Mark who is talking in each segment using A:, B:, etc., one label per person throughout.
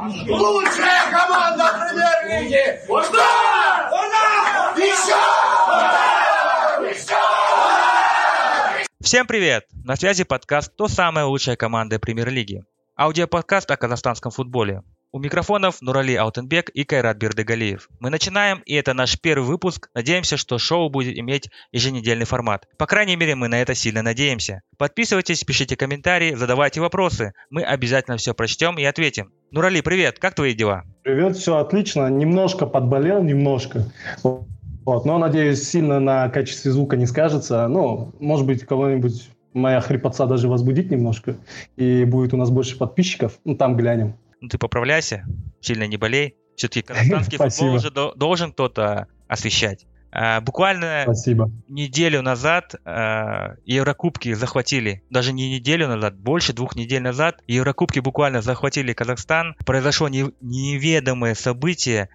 A: Лучшая команда премьер-лиги! Ура! Ура! Еще!
B: Всем привет! На связи подкаст «То самая лучшая команда премьер-лиги». Аудиоподкаст о казахстанском футболе. У микрофонов Нурали Алтенбек и Кайрат Бердыгалиев. Мы начинаем, и это наш первый выпуск. Надеемся, что шоу будет иметь еженедельный формат. По крайней мере, мы на это сильно надеемся. Подписывайтесь, пишите комментарии, задавайте вопросы. Мы обязательно все прочтем и ответим. Нурали, привет, как твои дела?
C: Привет, все отлично. Немножко подболел, немножко. Вот, но, надеюсь, сильно на качестве звука не скажется. Ну, может быть, кого-нибудь моя хрипотца даже возбудит немножко, и будет у нас больше подписчиков. Ну, там глянем.
B: Ну ты поправляйся, сильно не болей. Все-таки казахстанский футбол уже должен кто-то освещать. А, буквально
C: Спасибо.
B: неделю назад а, Еврокубки захватили, даже не неделю назад, больше двух недель назад, Еврокубки буквально захватили Казахстан. Произошло не, неведомое событие.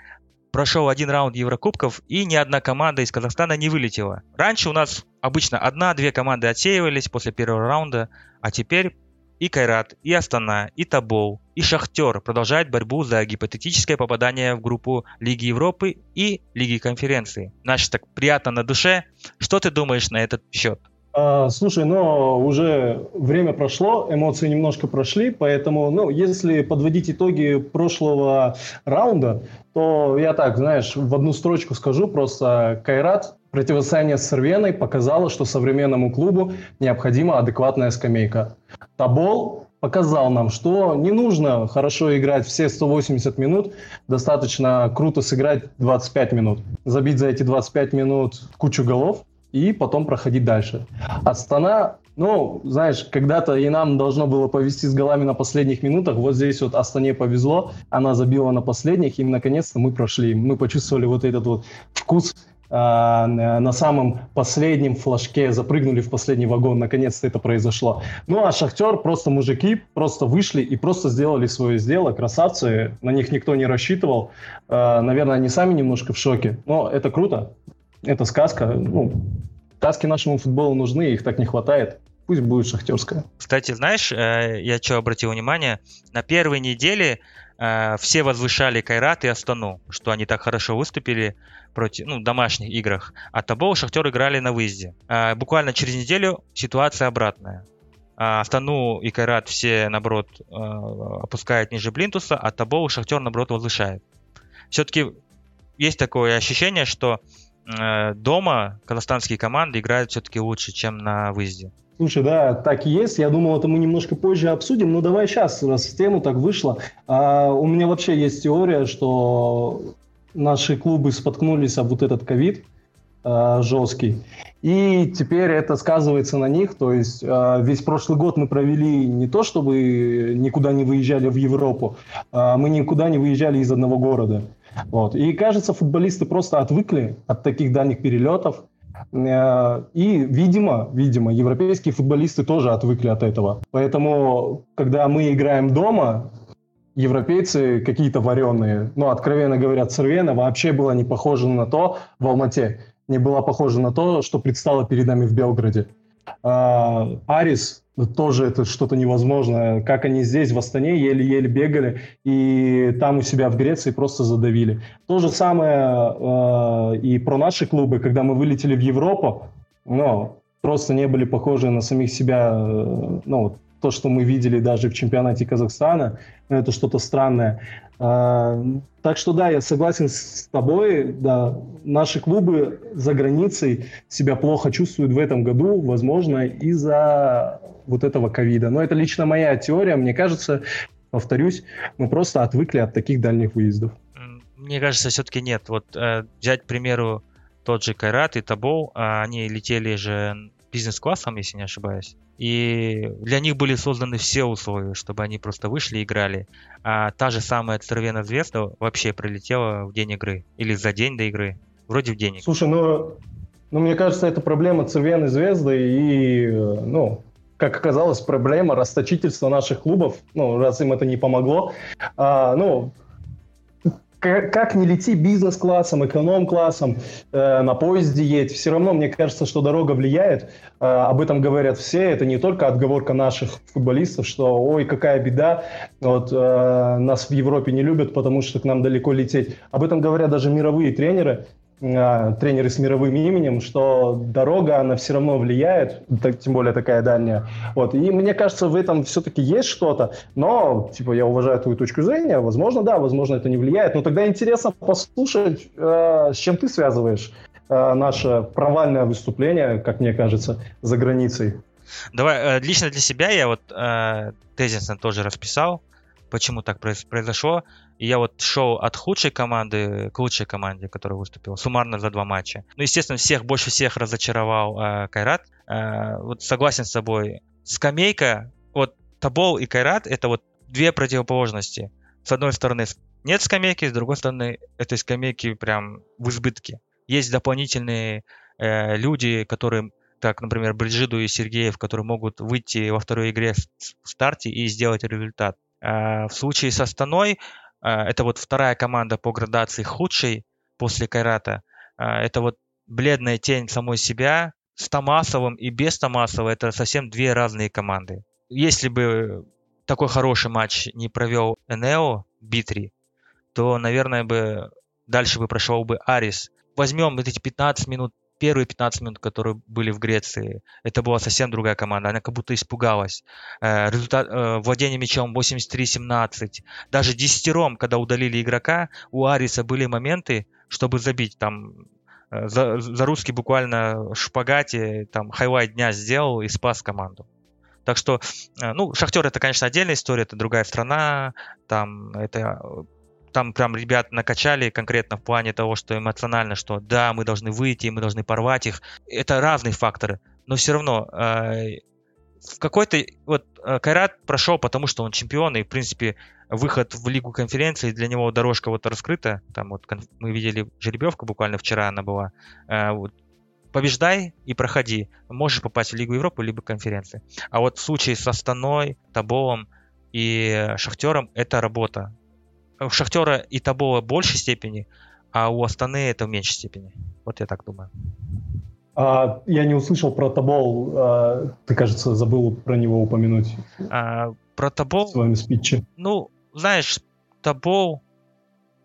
B: Прошел один раунд Еврокубков, и ни одна команда из Казахстана не вылетела. Раньше у нас обычно одна-две команды отсеивались после первого раунда, а теперь и Кайрат, и Астана, и Табол, и Шахтер продолжают борьбу за гипотетическое попадание в группу Лиги Европы и Лиги Конференции. Наш так приятно на душе. Что ты думаешь на этот счет?
C: А, слушай, но уже время прошло, эмоции немножко прошли, поэтому, ну, если подводить итоги прошлого раунда, то я так, знаешь, в одну строчку скажу, просто Кайрат Противостояние с Сервеной показало, что современному клубу необходима адекватная скамейка. Табол показал нам, что не нужно хорошо играть все 180 минут, достаточно круто сыграть 25 минут, забить за эти 25 минут кучу голов и потом проходить дальше. Астана, ну, знаешь, когда-то и нам должно было повести с голами на последних минутах, вот здесь вот Астане повезло, она забила на последних, и наконец-то мы прошли, мы почувствовали вот этот вот вкус а, на самом последнем флажке запрыгнули в последний вагон, наконец-то это произошло. Ну а Шахтер просто мужики просто вышли и просто сделали свое дело, красавцы, на них никто не рассчитывал. А, наверное, они сами немножко в шоке, но это круто, это сказка. Ну, сказки нашему футболу нужны, их так не хватает. Пусть будет шахтерская.
B: Кстати, знаешь, э, я что обратил внимание, на первой неделе э, все возвышали Кайрат и Астану, что они так хорошо выступили против, ну, домашних играх. А Табол Шахтер играли на выезде. А, буквально через неделю ситуация обратная. А, Астану и Кайрат все, наоборот, а, опускают ниже Блинтуса, а Табол Шахтер, наоборот, возвышает. Все-таки есть такое ощущение, что э, дома казахстанские команды играют все-таки лучше, чем на выезде.
C: Слушай, да, так и есть. Я думал, это мы немножко позже обсудим, но давай сейчас, раз в тему так вышло. А, у меня вообще есть теория, что наши клубы споткнулись об вот этот ковид э, жесткий. И теперь это сказывается на них. То есть э, весь прошлый год мы провели не то, чтобы никуда не выезжали в Европу, э, мы никуда не выезжали из одного города. Вот. И кажется, футболисты просто отвыкли от таких дальних перелетов. Э, и, видимо, видимо, европейские футболисты тоже отвыкли от этого. Поэтому, когда мы играем дома, европейцы какие-то вареные. Ну, откровенно говоря, Цервена вообще была не похожа на то в Алмате, не была похожа на то, что предстало перед нами в Белграде. А, Арис тоже это что-то невозможное. Как они здесь, в Астане, еле-еле бегали, и там у себя в Греции просто задавили. То же самое э, и про наши клубы, когда мы вылетели в Европу, ну, просто не были похожи на самих себя, э, ну, то, что мы видели даже в чемпионате Казахстана, это что-то странное. А, так что да, я согласен с тобой, да, наши клубы за границей себя плохо чувствуют в этом году, возможно, из-за вот этого ковида. Но это лично моя теория, мне кажется, повторюсь, мы просто отвыкли от таких дальних выездов.
B: Мне кажется, все-таки нет. Вот э, взять, к примеру, тот же Кайрат и Табол, а они летели же бизнес-классом, если не ошибаюсь. И для них были созданы все условия, чтобы они просто вышли и играли. А та же самая Цервена Звезда вообще прилетела в день игры. Или за день до игры. Вроде в день.
C: Слушай, ну, ну мне кажется, это проблема Цервены Звезды и, ну, как оказалось, проблема расточительства наших клубов, ну, раз им это не помогло. А, ну, как, не лети бизнес-классом, эконом-классом, э, на поезде едь, все равно мне кажется, что дорога влияет. Э, об этом говорят все. Это не только отговорка наших футболистов, что ой, какая беда, вот э, нас в Европе не любят, потому что к нам далеко лететь. Об этом говорят даже мировые тренеры. А, тренеры с мировым именем, что дорога, она все равно влияет, так, тем более такая дальняя. Вот. И мне кажется, в этом все-таки есть что-то, но, типа, я уважаю твою точку зрения, возможно, да, возможно, это не влияет, но тогда интересно послушать, э, с чем ты связываешь э, наше провальное выступление, как мне кажется, за границей.
B: Давай, э, лично для себя я вот э, тезисно тоже расписал, почему так произошло. И я вот шел от худшей команды к лучшей команде, которая выступила, суммарно за два матча. Ну, естественно, всех больше всех разочаровал э, Кайрат. Э, вот согласен с тобой. Скамейка, вот Табол и Кайрат это вот две противоположности. С одной стороны нет скамейки, с другой стороны этой скамейки прям в избытке. Есть дополнительные э, люди, которые как, например, Бриджиду и Сергеев, которые могут выйти во второй игре в старте и сделать результат. А, в случае с Астаной, а, это вот вторая команда по градации худшей после Кайрата. А, это вот бледная тень самой себя с Томасовым и без Томасова. Это совсем две разные команды. Если бы такой хороший матч не провел Энео Битри, то, наверное, бы дальше бы прошел бы Арис. Возьмем эти 15 минут первые 15 минут, которые были в Греции, это была совсем другая команда. Она как будто испугалась. Э, результат, э, владение мячом 83-17. Даже десятером, когда удалили игрока, у Ариса были моменты, чтобы забить. Там э, За, Зарутский буквально шпагате, там highlight дня сделал и спас команду. Так что, ну, Шахтер это, конечно, отдельная история, это другая страна, там это там прям ребят накачали конкретно в плане того, что эмоционально, что да, мы должны выйти, мы должны порвать их. Это разные факторы. Но все равно э, в какой-то... Вот э, Кайрат прошел, потому что он чемпион, и, в принципе, выход в Лигу конференции, для него дорожка вот раскрыта. Там вот мы видели жеребьевка буквально вчера она была. Э, вот, побеждай и проходи. Можешь попасть в Лигу Европы либо конференции. А вот в случае с Астаной, Табовым и Шахтером это работа у Шахтера и Табова в большей степени, а у Астаны это в меньшей степени. Вот я так думаю.
C: А, я не услышал про Табол. А, ты, кажется, забыл про него упомянуть.
B: А, про Табол? В
C: своем спиче.
B: Ну, знаешь, Табол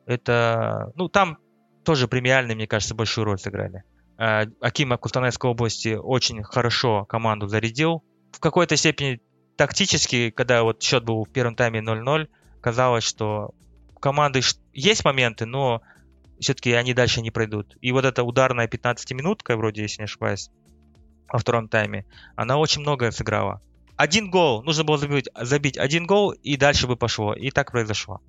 B: это... Ну, там тоже премиальные, мне кажется, большую роль сыграли. А, Акима Кустанайской области очень хорошо команду зарядил. В какой-то степени тактически, когда вот счет был в первом тайме 0-0, казалось, что команды есть моменты, но все-таки они дальше не пройдут. И вот эта ударная 15-минутка, вроде, если не ошибаюсь, во втором тайме, она очень многое сыграла. Один гол, нужно было забить, забить один гол, и дальше бы пошло. И так произошло.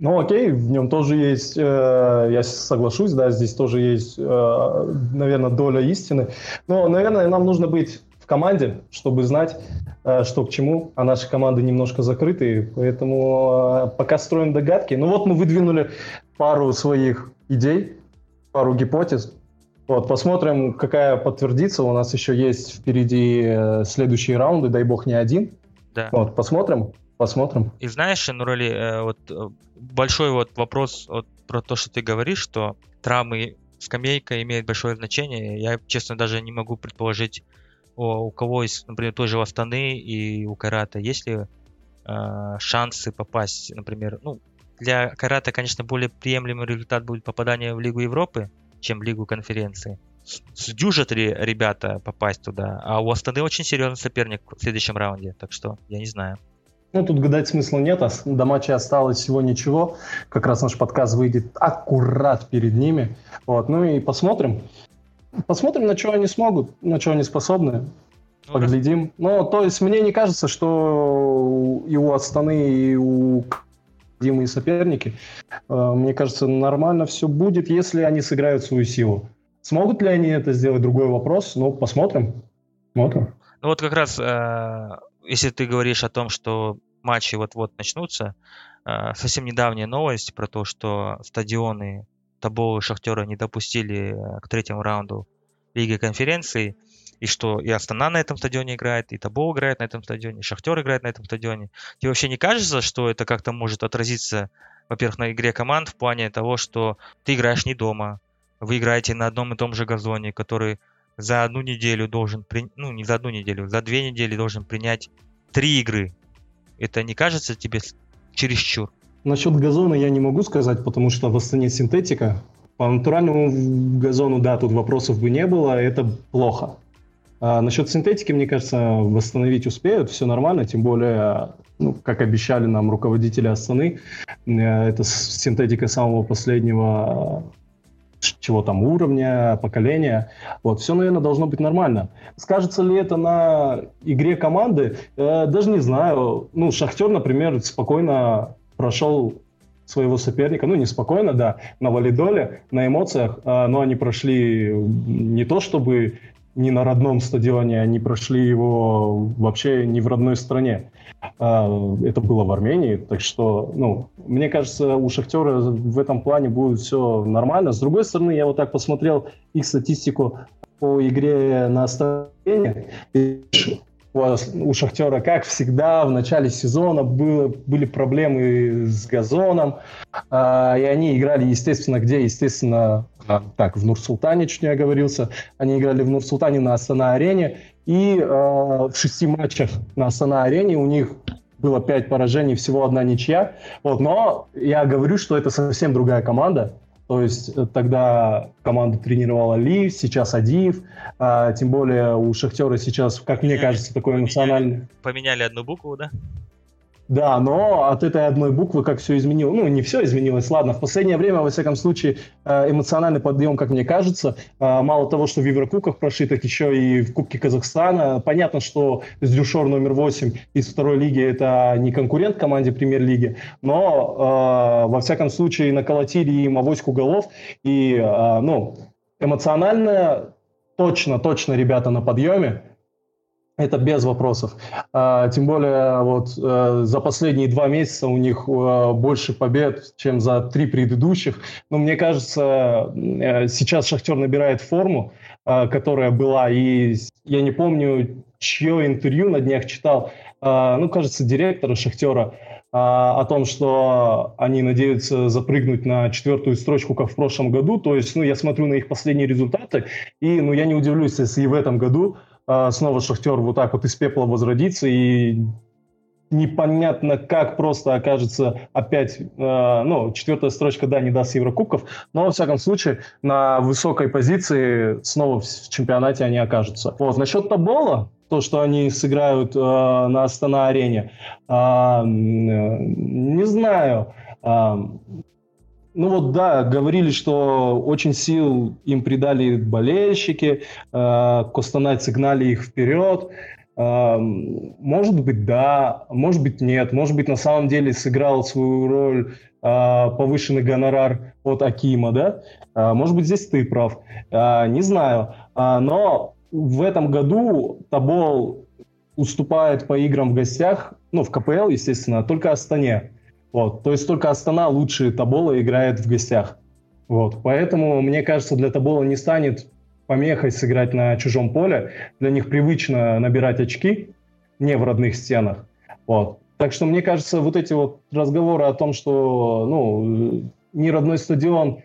C: Ну окей, в нем тоже есть, э, я соглашусь, да, здесь тоже есть, э, наверное, доля истины. Но, наверное, нам нужно быть команде, чтобы знать, э, что к чему, а наши команды немножко закрыты, поэтому э, пока строим догадки. Ну вот мы выдвинули пару своих идей, пару гипотез. Вот, посмотрим, какая подтвердится. У нас еще есть впереди э, следующие раунды, дай бог не один. Да. Вот, посмотрим, посмотрим.
B: И знаешь, Нурали, вот большой вот вопрос вот про то, что ты говоришь, что травмы скамейка имеет большое значение. Я, честно, даже не могу предположить, у кого есть, например, той же у Астаны и у Карата, есть ли э, шансы попасть, например, ну, для Карата, конечно, более приемлемый результат будет попадание в Лигу Европы, чем в Лигу конференции. Сдюжат ли ребята попасть туда? А у Астаны очень серьезный соперник в следующем раунде, так что я не знаю.
C: Ну, тут гадать смысла нет, а до матча осталось всего ничего. Как раз наш подкаст выйдет аккурат перед ними. Вот, ну и посмотрим. Посмотрим, на что они смогут, на что они способны. Ну, Поглядим. Но, то есть, мне не кажется, что и у Астаны, и у Димы и соперники, э, мне кажется, нормально все будет, если они сыграют свою силу. Смогут ли они это сделать, другой вопрос. Ну, посмотрим. Смотрим.
B: Ну вот как раз, э, если ты говоришь о том, что матчи вот-вот начнутся, э, совсем недавняя новость про то, что стадионы Табоу и Шахтера не допустили э, к третьему раунду Лиги конференции, и что и Астана на этом стадионе играет, и Табоу играет на этом стадионе, и Шахтер играет на этом стадионе. Тебе вообще не кажется, что это как-то может отразиться во-первых, на игре команд в плане того, что ты играешь не дома, вы играете на одном и том же газоне, который за одну неделю должен, при... ну не за одну неделю, за две недели должен принять три игры. Это не кажется тебе чересчур?
C: Насчет газона я не могу сказать, потому что в Астане синтетика. По натуральному газону, да, тут вопросов бы не было, это плохо. А насчет синтетики, мне кажется, восстановить успеют, все нормально, тем более, ну, как обещали нам руководители Астаны, э, это синтетика самого последнего чего там уровня, поколения. Вот, все, наверное, должно быть нормально. Скажется ли это на игре команды? Э, даже не знаю. Ну, Шахтер, например, спокойно прошел своего соперника, ну, неспокойно, да, на валидоле, на эмоциях, э, но они прошли не то чтобы не на родном стадионе, они прошли его вообще не в родной стране. А, это было в Армении, так что, ну, мне кажется, у Шахтера в этом плане будет все нормально. С другой стороны, я вот так посмотрел их статистику по игре на стадионе, у Шахтера, как всегда, в начале сезона было, были проблемы с газоном, э, и они играли, естественно, где? Естественно, э, так, в Нур-Султане, чуть не оговорился, они играли в Нур-Султане на Астана-арене, и э, в шести матчах на Астана-арене у них было пять поражений, всего одна ничья. Вот, но я говорю, что это совсем другая команда. То есть э, тогда команду тренировала Ли, сейчас Адиев. А, тем более у Шахтера сейчас, как мне кажется, такой эмоциональный...
B: Поменяли одну букву, да?
C: Да, но от этой одной буквы как все изменилось. Ну, не все изменилось, ладно. В последнее время, во всяком случае, э, эмоциональный подъем, как мне кажется. Э, мало того, что в Еврокубках прошли, так еще и в Кубке Казахстана. Понятно, что Сдюшор номер 8 из второй лиги это не конкурент команде премьер-лиги, но, э, во всяком случае, наколотили им авоську голов. И, ну, эмоционально точно, точно ребята на подъеме. Это без вопросов. А, тем более вот а, за последние два месяца у них а, больше побед, чем за три предыдущих. Но мне кажется, а, сейчас Шахтер набирает форму, которая была. И я не помню, чье интервью на днях читал. Ну, кажется, директора Шахтера о том, что они надеются запрыгнуть на четвертую строчку, как в прошлом году. То есть, ну, я смотрю на их последние результаты, и, ну, я не удивлюсь, если и в этом году снова Шахтер вот так вот из пепла возродится и непонятно как просто окажется опять, э, ну, четвертая строчка, да, не даст Еврокубков, но, во всяком случае, на высокой позиции снова в чемпионате они окажутся. Вот, насчет Табола, то, что они сыграют э, на Астана-арене, э, не знаю. Ну вот да, говорили, что очень сил им придали болельщики, э, Костанай сигнали их вперед. Э, может быть, да, может быть, нет. Может быть, на самом деле сыграл свою роль э, повышенный гонорар от Акима, да? Э, может быть, здесь ты прав. Не знаю. Но в этом году Табол уступает по играм в гостях, ну, в КПЛ, естественно, только Астане. Вот. То есть только Астана лучше Табола играет в гостях. Вот. Поэтому, мне кажется, для Табола не станет помехой сыграть на чужом поле. Для них привычно набирать очки не в родных стенах. Вот. Так что, мне кажется, вот эти вот разговоры о том, что ну, не родной стадион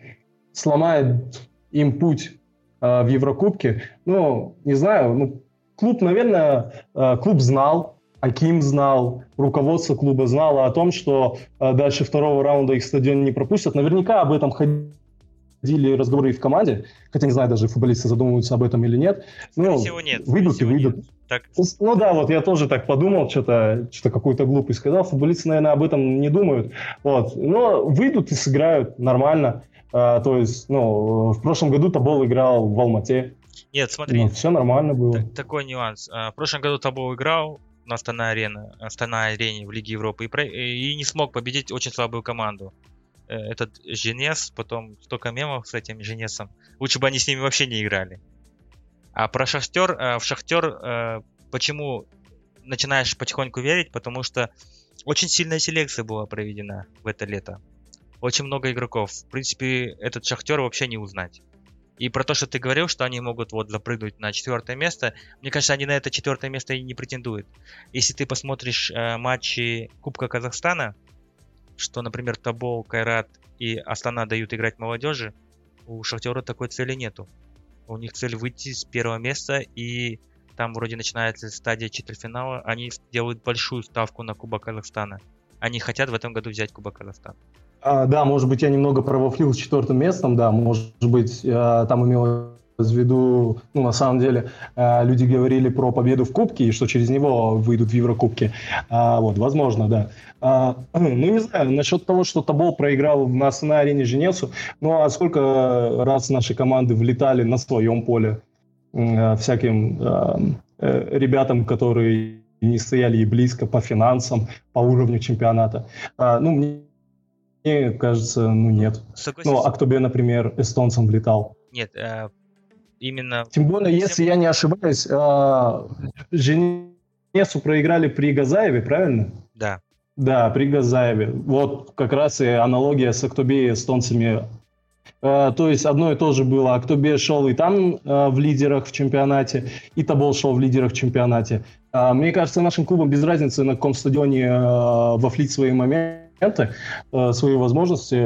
C: сломает им путь э, в Еврокубке, ну, не знаю, ну, клуб, наверное, э, клуб знал, Аким знал, руководство клуба знало о том, что э, дальше второго раунда их стадион не пропустят. Наверняка об этом ходили разговоры и в команде, хотя не знаю, даже футболисты задумываются об этом или нет.
B: Ну, всего нет.
C: Выйдут и выйдут. Так. Ну да, вот я тоже так подумал, что-то что какую-то глупость сказал. Футболисты, наверное, об этом не думают. Вот. Но выйдут и сыграют нормально. А, то есть, ну, в прошлом году Табол играл в Алмате.
B: Нет, смотри. Ну,
C: все нормально было. Так,
B: такой нюанс. А, в прошлом году Табол играл, на Астана Арена, Астана Арене в Лиге Европы и, про, и не смог победить очень слабую команду. Э, этот Женес, потом столько мемов с этим Женесом. Лучше бы они с ними вообще не играли. А про Шахтер, э, в Шахтер э, почему начинаешь потихоньку верить? Потому что очень сильная селекция была проведена в это лето. Очень много игроков. В принципе, этот Шахтер вообще не узнать. И про то, что ты говорил, что они могут вот запрыгнуть на четвертое место, мне кажется, они на это четвертое место и не претендуют. Если ты посмотришь э, матчи Кубка Казахстана, что, например, Табол, Кайрат и Астана дают играть молодежи, у Шахтера такой цели нету. У них цель выйти с первого места, и там вроде начинается стадия четвертьфинала. Они делают большую ставку на Кубок Казахстана. Они хотят в этом году взять Кубок Казахстана.
C: А, да, может быть, я немного провафлил с четвертым местом, да, может быть, э, там имелось в виду, ну, на самом деле, э, люди говорили про победу в Кубке, и что через него выйдут в Еврокубке. А, вот, возможно, да. А, ну, не знаю, насчет того, что Табол проиграл на основной арене Женецу, ну, а сколько раз наши команды влетали на своем поле э, всяким ребятам, которые не стояли и близко по финансам, по уровню чемпионата. А, ну, мне мне кажется, ну нет. Согласен. Ну, а кто бы, например, эстонцам влетал?
B: Нет, э, именно...
C: Тем более, если я не ошибаюсь, э, Женесу проиграли при Газаеве, правильно?
B: Да.
C: Да, при Газаеве. Вот как раз и аналогия с Актобе и эстонцами. Э, то есть одно и то же было. Актобе шел и там э, в лидерах в чемпионате, и Табол шел в лидерах в чемпионате. Э, мне кажется, нашим клубам без разницы, на каком стадионе э, вофлить свои моменты моменты, э, свои возможности.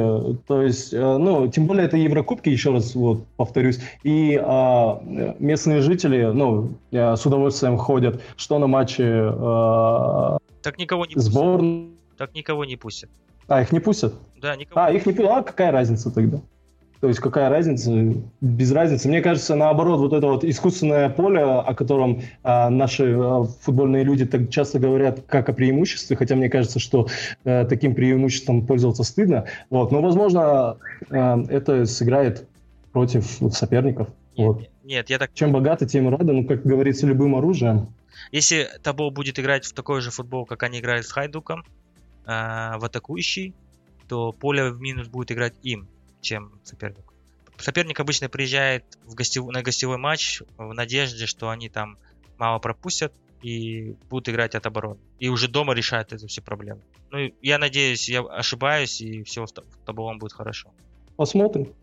C: То есть, э, ну, тем более это Еврокубки, еще раз вот повторюсь, и а, местные жители, ну, с удовольствием ходят, что на матче а,
B: так никого не
C: сборной.
B: Так никого не пустят.
C: А, их не пустят?
B: Да, никого.
C: А, их не пустят. А какая разница тогда? То есть какая разница? Без разницы. Мне кажется, наоборот, вот это вот искусственное поле, о котором а, наши а, футбольные люди так часто говорят, как о преимуществе, хотя мне кажется, что а, таким преимуществом пользоваться стыдно. Вот. Но, возможно, а, это сыграет против соперников.
B: Нет, вот. нет, я так...
C: Чем богаты, тем рады, ну, как говорится, любым оружием.
B: Если Табо будет играть в такой же футбол, как они играют с Хайдуком, э, в атакующий, то поле в минус будет играть им чем соперник. Соперник обычно приезжает в гостев... на гостевой матч в надежде, что они там мало пропустят и будут играть от обороны. И уже дома решают эти все проблемы. Ну, я надеюсь, я ошибаюсь, и все с Таболом будет хорошо.
C: Посмотрим.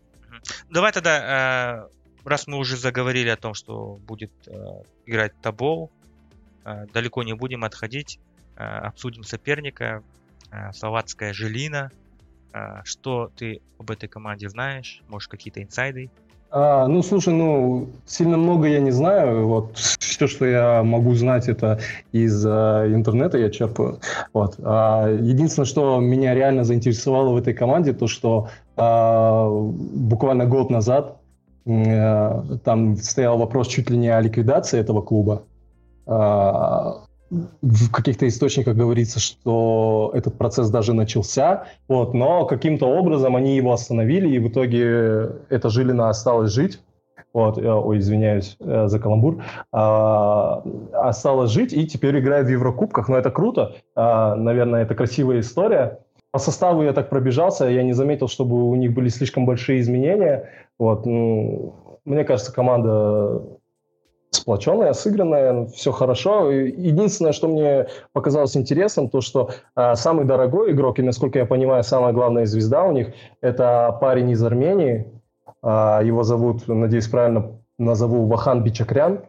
B: Давай тогда, э, раз мы уже заговорили о том, что будет э, играть Табол, э, далеко не будем отходить, обсудим соперника. Словацкая Желина – что ты об этой команде знаешь? Может, какие-то инсайды?
C: А, ну, слушай, ну, сильно много я не знаю. Вот все, что я могу знать, это из а, интернета я черпаю. Вот. А, единственное, что меня реально заинтересовало в этой команде, то, что а, буквально год назад а, там стоял вопрос чуть ли не о ликвидации этого клуба. А, в каких-то источниках говорится, что этот процесс даже начался, вот, но каким-то образом они его остановили, и в итоге эта жилина осталась жить. Вот, ой, извиняюсь э, за каламбур, а, осталась жить и теперь играет в Еврокубках, но это круто, а, наверное, это красивая история. По составу я так пробежался, я не заметил, чтобы у них были слишком большие изменения. Вот, ну, мне кажется, команда сплоченная, сыгранная, все хорошо. Единственное, что мне показалось интересным, то, что э, самый дорогой игрок, и, насколько я понимаю, самая главная звезда у них, это парень из Армении. Э, его зовут, надеюсь, правильно назову, Вахан Бичакрян.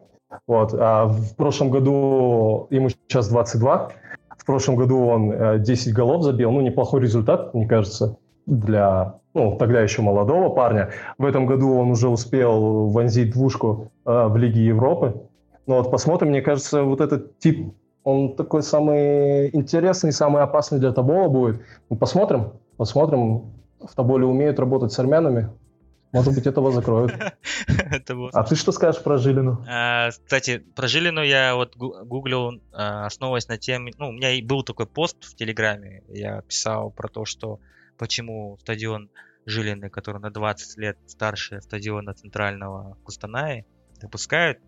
C: Вот. А в прошлом году, ему сейчас 22, в прошлом году он э, 10 голов забил, ну, неплохой результат, мне кажется, для ну, тогда еще молодого парня. В этом году он уже успел вонзить двушку э, в Лиге Европы. Ну вот посмотрим, мне кажется, вот этот тип, он такой самый интересный, самый опасный для Табола будет. Ну, посмотрим, посмотрим. В Таболе умеют работать с армянами. Может быть, этого закроют. А ты что скажешь про Жилину?
B: А, кстати, про Жилину я вот гуглил, а, основываясь на теме... Ну, у меня был такой пост в Телеграме. Я писал про то, что почему стадион Жилины, который на 20 лет старше стадиона центрального Кустанаи, допускают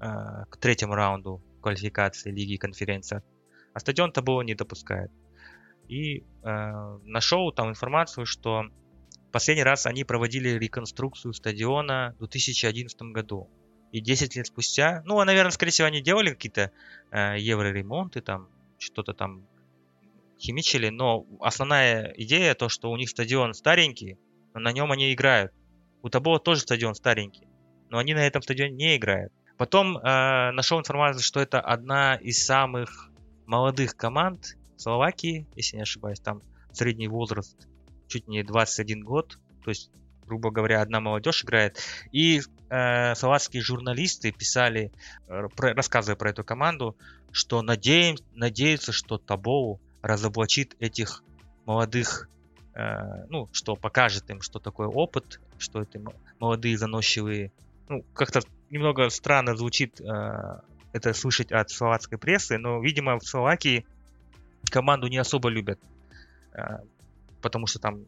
B: э, к третьему раунду квалификации Лиги конференции, а стадион Табула не допускает. И э, нашел там информацию, что последний раз они проводили реконструкцию стадиона в 2011 году. И 10 лет спустя, ну, наверное, скорее всего, они делали какие-то э, евроремонты, там, что-то там химичили, но основная идея то, что у них стадион старенький, но на нем они играют. У Табова тоже стадион старенький, но они на этом стадионе не играют. Потом э, нашел информацию, что это одна из самых молодых команд Словакии, если не ошибаюсь, там средний возраст чуть не 21 год, то есть, грубо говоря, одна молодежь играет. И э, словацкие журналисты писали, э, про, рассказывая про эту команду, что надеем, надеются, что Табоу разоблачит этих молодых, э, ну, что покажет им, что такое опыт, что это молодые заносчивые. Ну, как-то немного странно звучит э, это слышать от словацкой прессы, но, видимо, в Словакии команду не особо любят, э, потому что там,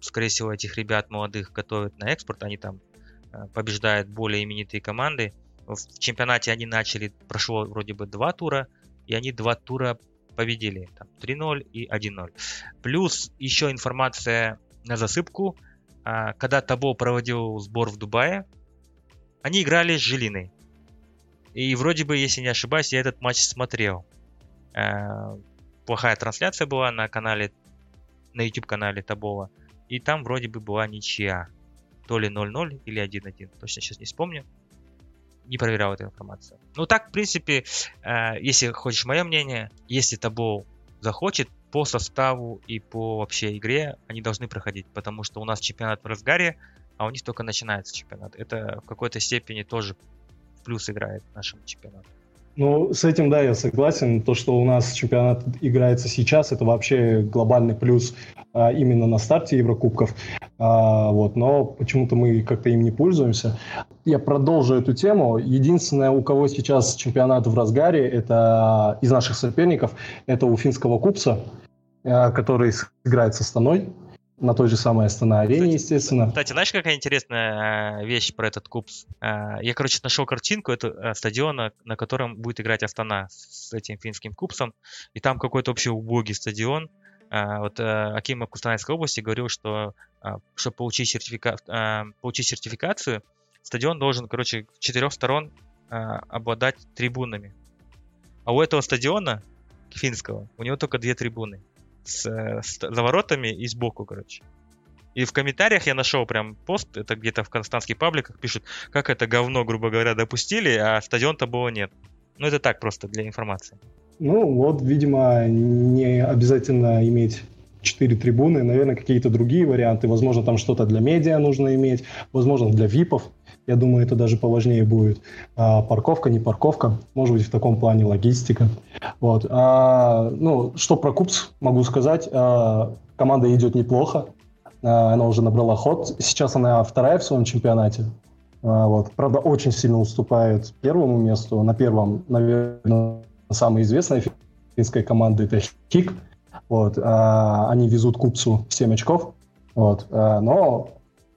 B: скорее всего, этих ребят молодых готовят на экспорт, они там э, побеждают более именитые команды. В чемпионате они начали, прошло вроде бы два тура, и они два тура победили. Там 3-0 и 1-0. Плюс еще информация на засыпку. А, когда Табо проводил сбор в Дубае, они играли с Жилиной. И вроде бы, если не ошибаюсь, я этот матч смотрел. А, плохая трансляция была на канале, на YouTube канале Табова. И там вроде бы была ничья. То ли 0-0 или 1-1. Точно сейчас не вспомню не проверял эту информацию. Ну так, в принципе, э, если хочешь мое мнение, если Табо захочет, по составу и по вообще игре они должны проходить, потому что у нас чемпионат в разгаре, а у них только начинается чемпионат. Это в какой-то степени тоже в плюс играет нашему чемпионату.
C: Ну, с этим, да, я согласен. То, что у нас чемпионат играется сейчас, это вообще глобальный плюс а, именно на старте Еврокубков. А, вот, но почему-то мы как-то им не пользуемся. Я продолжу эту тему. Единственное, у кого сейчас чемпионат в разгаре, это из наших соперников, это у финского купса, а, который играет со Станой на той же самой Астана-арене, естественно.
B: Кстати, знаешь, какая интересная э, вещь про этот кубс? Э, я, короче, нашел картинку это э, стадиона, на котором будет играть Астана с этим финским кубсом, и там какой-то вообще убогий стадион. Вот Аким Кустанайской области говорил, что чтобы получить, сертифика... получить сертификацию, стадион должен, короче, с четырех сторон обладать трибунами. А у этого стадиона финского, у него только две трибуны с, с за и сбоку, короче. И в комментариях я нашел прям пост, это где-то в константских пабликах пишут, как это говно, грубо говоря, допустили, а стадион-то было нет. Ну, это так просто для информации.
C: Ну, вот, видимо, не обязательно иметь четыре трибуны, наверное, какие-то другие варианты. Возможно, там что-то для медиа нужно иметь, возможно, для ВИПов. Я думаю, это даже поважнее будет. А, парковка, не парковка, может быть, в таком плане логистика. Вот. А, ну, что про Купс могу сказать. А, команда идет неплохо. А, она уже набрала ход. Сейчас она вторая в своем чемпионате. А, вот. Правда, очень сильно уступает первому месту. На первом, наверное, самая известная финская команда это Хик. Вот. А, они везут Купсу 7 очков. Вот. А, но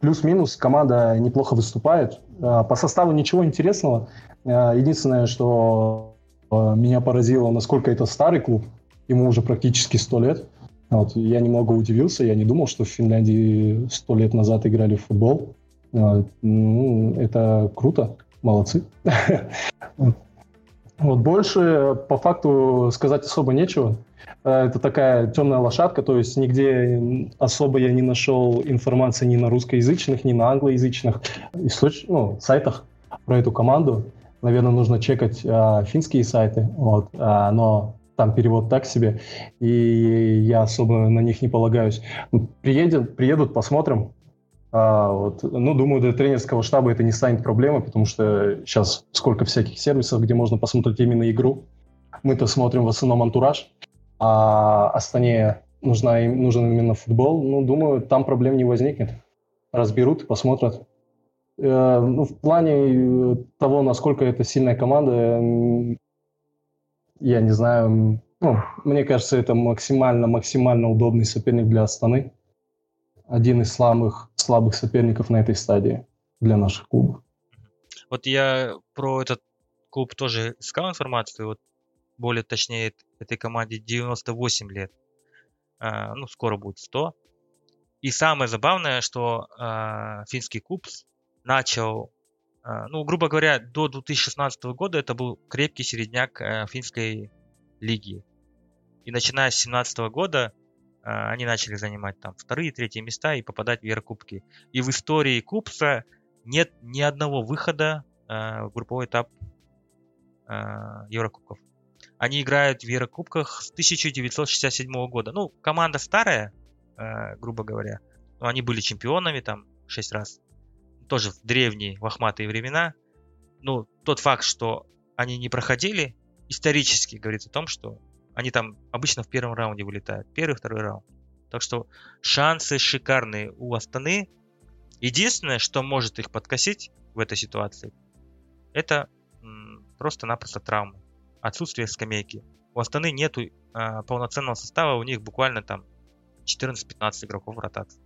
C: плюс-минус команда неплохо выступает. А, по составу ничего интересного. А, единственное, что а, меня поразило, насколько это старый клуб. Ему уже практически 100 лет. Вот, я немного удивился, я не думал, что в Финляндии 100 лет назад играли в футбол. Ну, это круто, молодцы. Вот больше по факту сказать особо нечего. Э, это такая темная лошадка, то есть нигде особо я не нашел информации ни на русскоязычных, ни на англоязычных источ... ну, сайтах про эту команду. Наверное, нужно чекать а, финские сайты, вот, а, но там перевод так себе, и я особо на них не полагаюсь. Приедет, приедут, посмотрим. А, вот. Ну, думаю, для тренерского штаба это не станет проблемой, потому что сейчас сколько всяких сервисов, где можно посмотреть именно игру. Мы-то смотрим в основном антураж, а Астане нужна, нужен именно футбол, ну, думаю, там проблем не возникнет. Разберут, посмотрят. Э, ну, в плане того, насколько это сильная команда, я не знаю. Ну, мне кажется, это максимально-максимально удобный соперник для Астаны. Один из слабых, слабых соперников на этой стадии для наших клубов.
B: Вот я про этот клуб тоже искал информацию. Вот более точнее этой команде 98 лет. А, ну, скоро будет 100. И самое забавное, что а, финский клуб начал, а, ну, грубо говоря, до 2016 года это был крепкий середняк финской лиги. И начиная с 2017 года они начали занимать там вторые, третьи места и попадать в Еврокубки. И в истории Кубса нет ни одного выхода в групповой этап Еврокубков. Они играют в Еврокубках с 1967 года. Ну, команда старая, э, грубо говоря. Но они были чемпионами там 6 раз. Тоже в древние лохматые времена. Ну, тот факт, что они не проходили, исторически говорит о том, что они там обычно в первом раунде вылетают. Первый, второй раунд. Так что шансы шикарные у Астаны. Единственное, что может их подкосить в этой ситуации, это просто-напросто травма. Отсутствие скамейки. У Астаны нету а, полноценного состава, у них буквально там 14-15 игроков в ротации.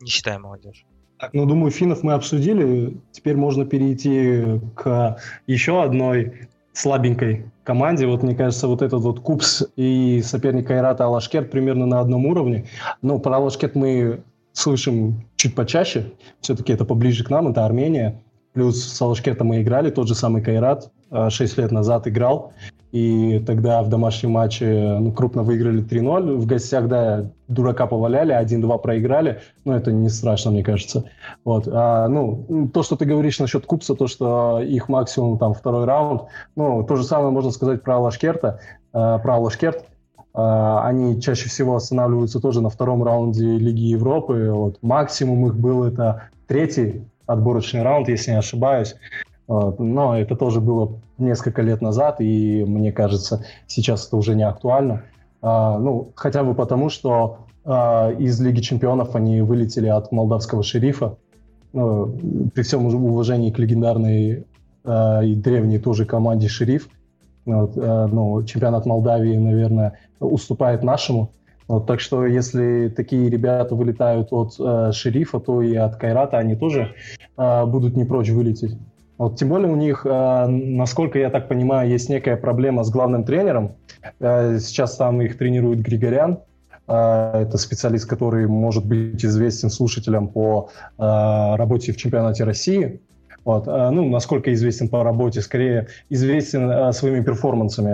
B: Не считая молодежь.
C: Так, ну, думаю, финнов мы обсудили. Теперь можно перейти к еще одной слабенькой команде. Вот мне кажется, вот этот вот Купс и соперник Айрата Алашкет примерно на одном уровне. Но про Алашкет мы слышим чуть почаще. Все-таки это поближе к нам, это Армения. Плюс с Алашкетом мы играли, тот же самый Кайрат 6 лет назад играл. И тогда в домашнем матче ну, крупно выиграли 3-0. В гостях, да, дурака поваляли, 1-2 проиграли. Но это не страшно, мне кажется. Вот. А, ну, то, что ты говоришь насчет Купса, то, что их максимум там второй раунд, ну, то же самое можно сказать про Алашкерта, э, про Алашкерт. Э, они чаще всего останавливаются тоже на втором раунде Лиги Европы. Вот. Максимум их был это третий отборочный раунд, если не ошибаюсь. Но это тоже было несколько лет назад, и мне кажется, сейчас это уже не актуально. А, ну, хотя бы потому, что а, из Лиги чемпионов они вылетели от молдавского шерифа. При всем уважении к легендарной а, и древней тоже команде «Шериф», вот, ну, чемпионат Молдавии, наверное, уступает нашему. Вот, так что если такие ребята вылетают от э, шерифа, то и от Кайрата они тоже э, будут не прочь вылететь. Вот, тем более у них, э, насколько я так понимаю, есть некая проблема с главным тренером. Э, сейчас там их тренирует Григорян. Э, это специалист, который может быть известен слушателям по работе в чемпионате России. Вот. Ну, насколько известен по работе, скорее известен своими перформансами,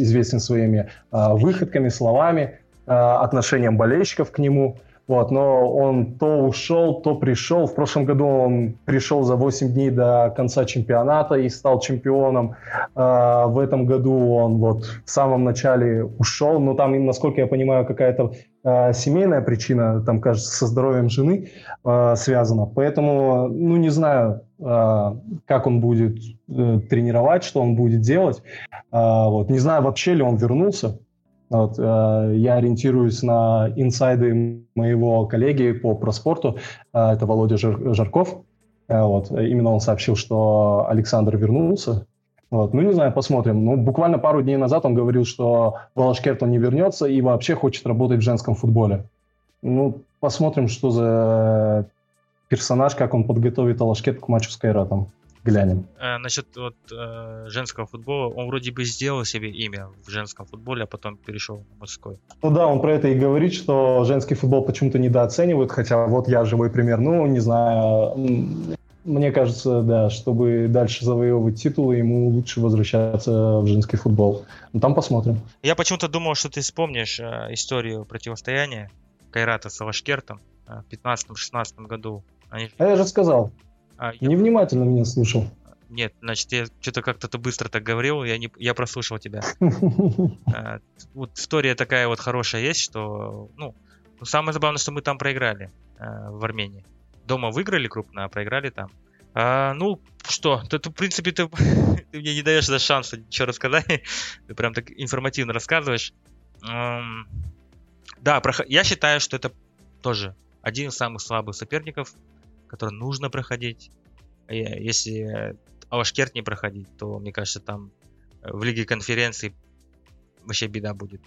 C: известен своими выходками, словами, отношением болельщиков к нему – вот, но он то ушел, то пришел. В прошлом году он пришел за 8 дней до конца чемпионата и стал чемпионом. А, в этом году он вот в самом начале ушел, но там, насколько я понимаю, какая-то а, семейная причина, там, кажется, со здоровьем жены а, связана. Поэтому, ну, не знаю, как он будет э, тренировать, что он будет делать. Вот, не знаю, вообще ли он вернулся. Вот, э, я ориентируюсь на инсайды моего коллеги по проспорту, э, это Володя Жар- Жарков. Э, вот, именно он сообщил, что Александр вернулся. Вот, ну, не знаю, посмотрим. Ну, буквально пару дней назад он говорил, что Волошкерт он не вернется и вообще хочет работать в женском футболе. Ну, посмотрим, что за персонаж, как он подготовит Алашкет к матчу с Кайратом глянем.
B: А, насчет вот э, женского футбола, он вроде бы сделал себе имя в женском футболе, а потом перешел в мужской.
C: Ну да, он про это и говорит, что женский футбол почему-то недооценивают, хотя вот я живой пример. Ну, не знаю, мне кажется, да, чтобы дальше завоевывать титулы, ему лучше возвращаться в женский футбол. Ну, там посмотрим.
B: Я почему-то думал, что ты вспомнишь э, историю противостояния Кайрата с Авашкертом э, в 15-16 году.
C: Они... А я же сказал. А, я... Невнимательно меня слушал.
B: Нет, значит, я что-то как-то ты быстро так говорил, я, не, я прослушал тебя. А, вот история такая вот хорошая есть, что, ну, ну, самое забавное, что мы там проиграли а, в Армении. Дома выиграли крупно, а проиграли там. А, ну, что, ты, ты, в принципе, ты, ты мне не даешь даже шанса ничего рассказать. ты прям так информативно рассказываешь. Um, да, я считаю, что это тоже один из самых слабых соперников который нужно проходить. Э, если Авашкерт не проходить, то, мне кажется, там э, в Лиге конференций вообще беда будет.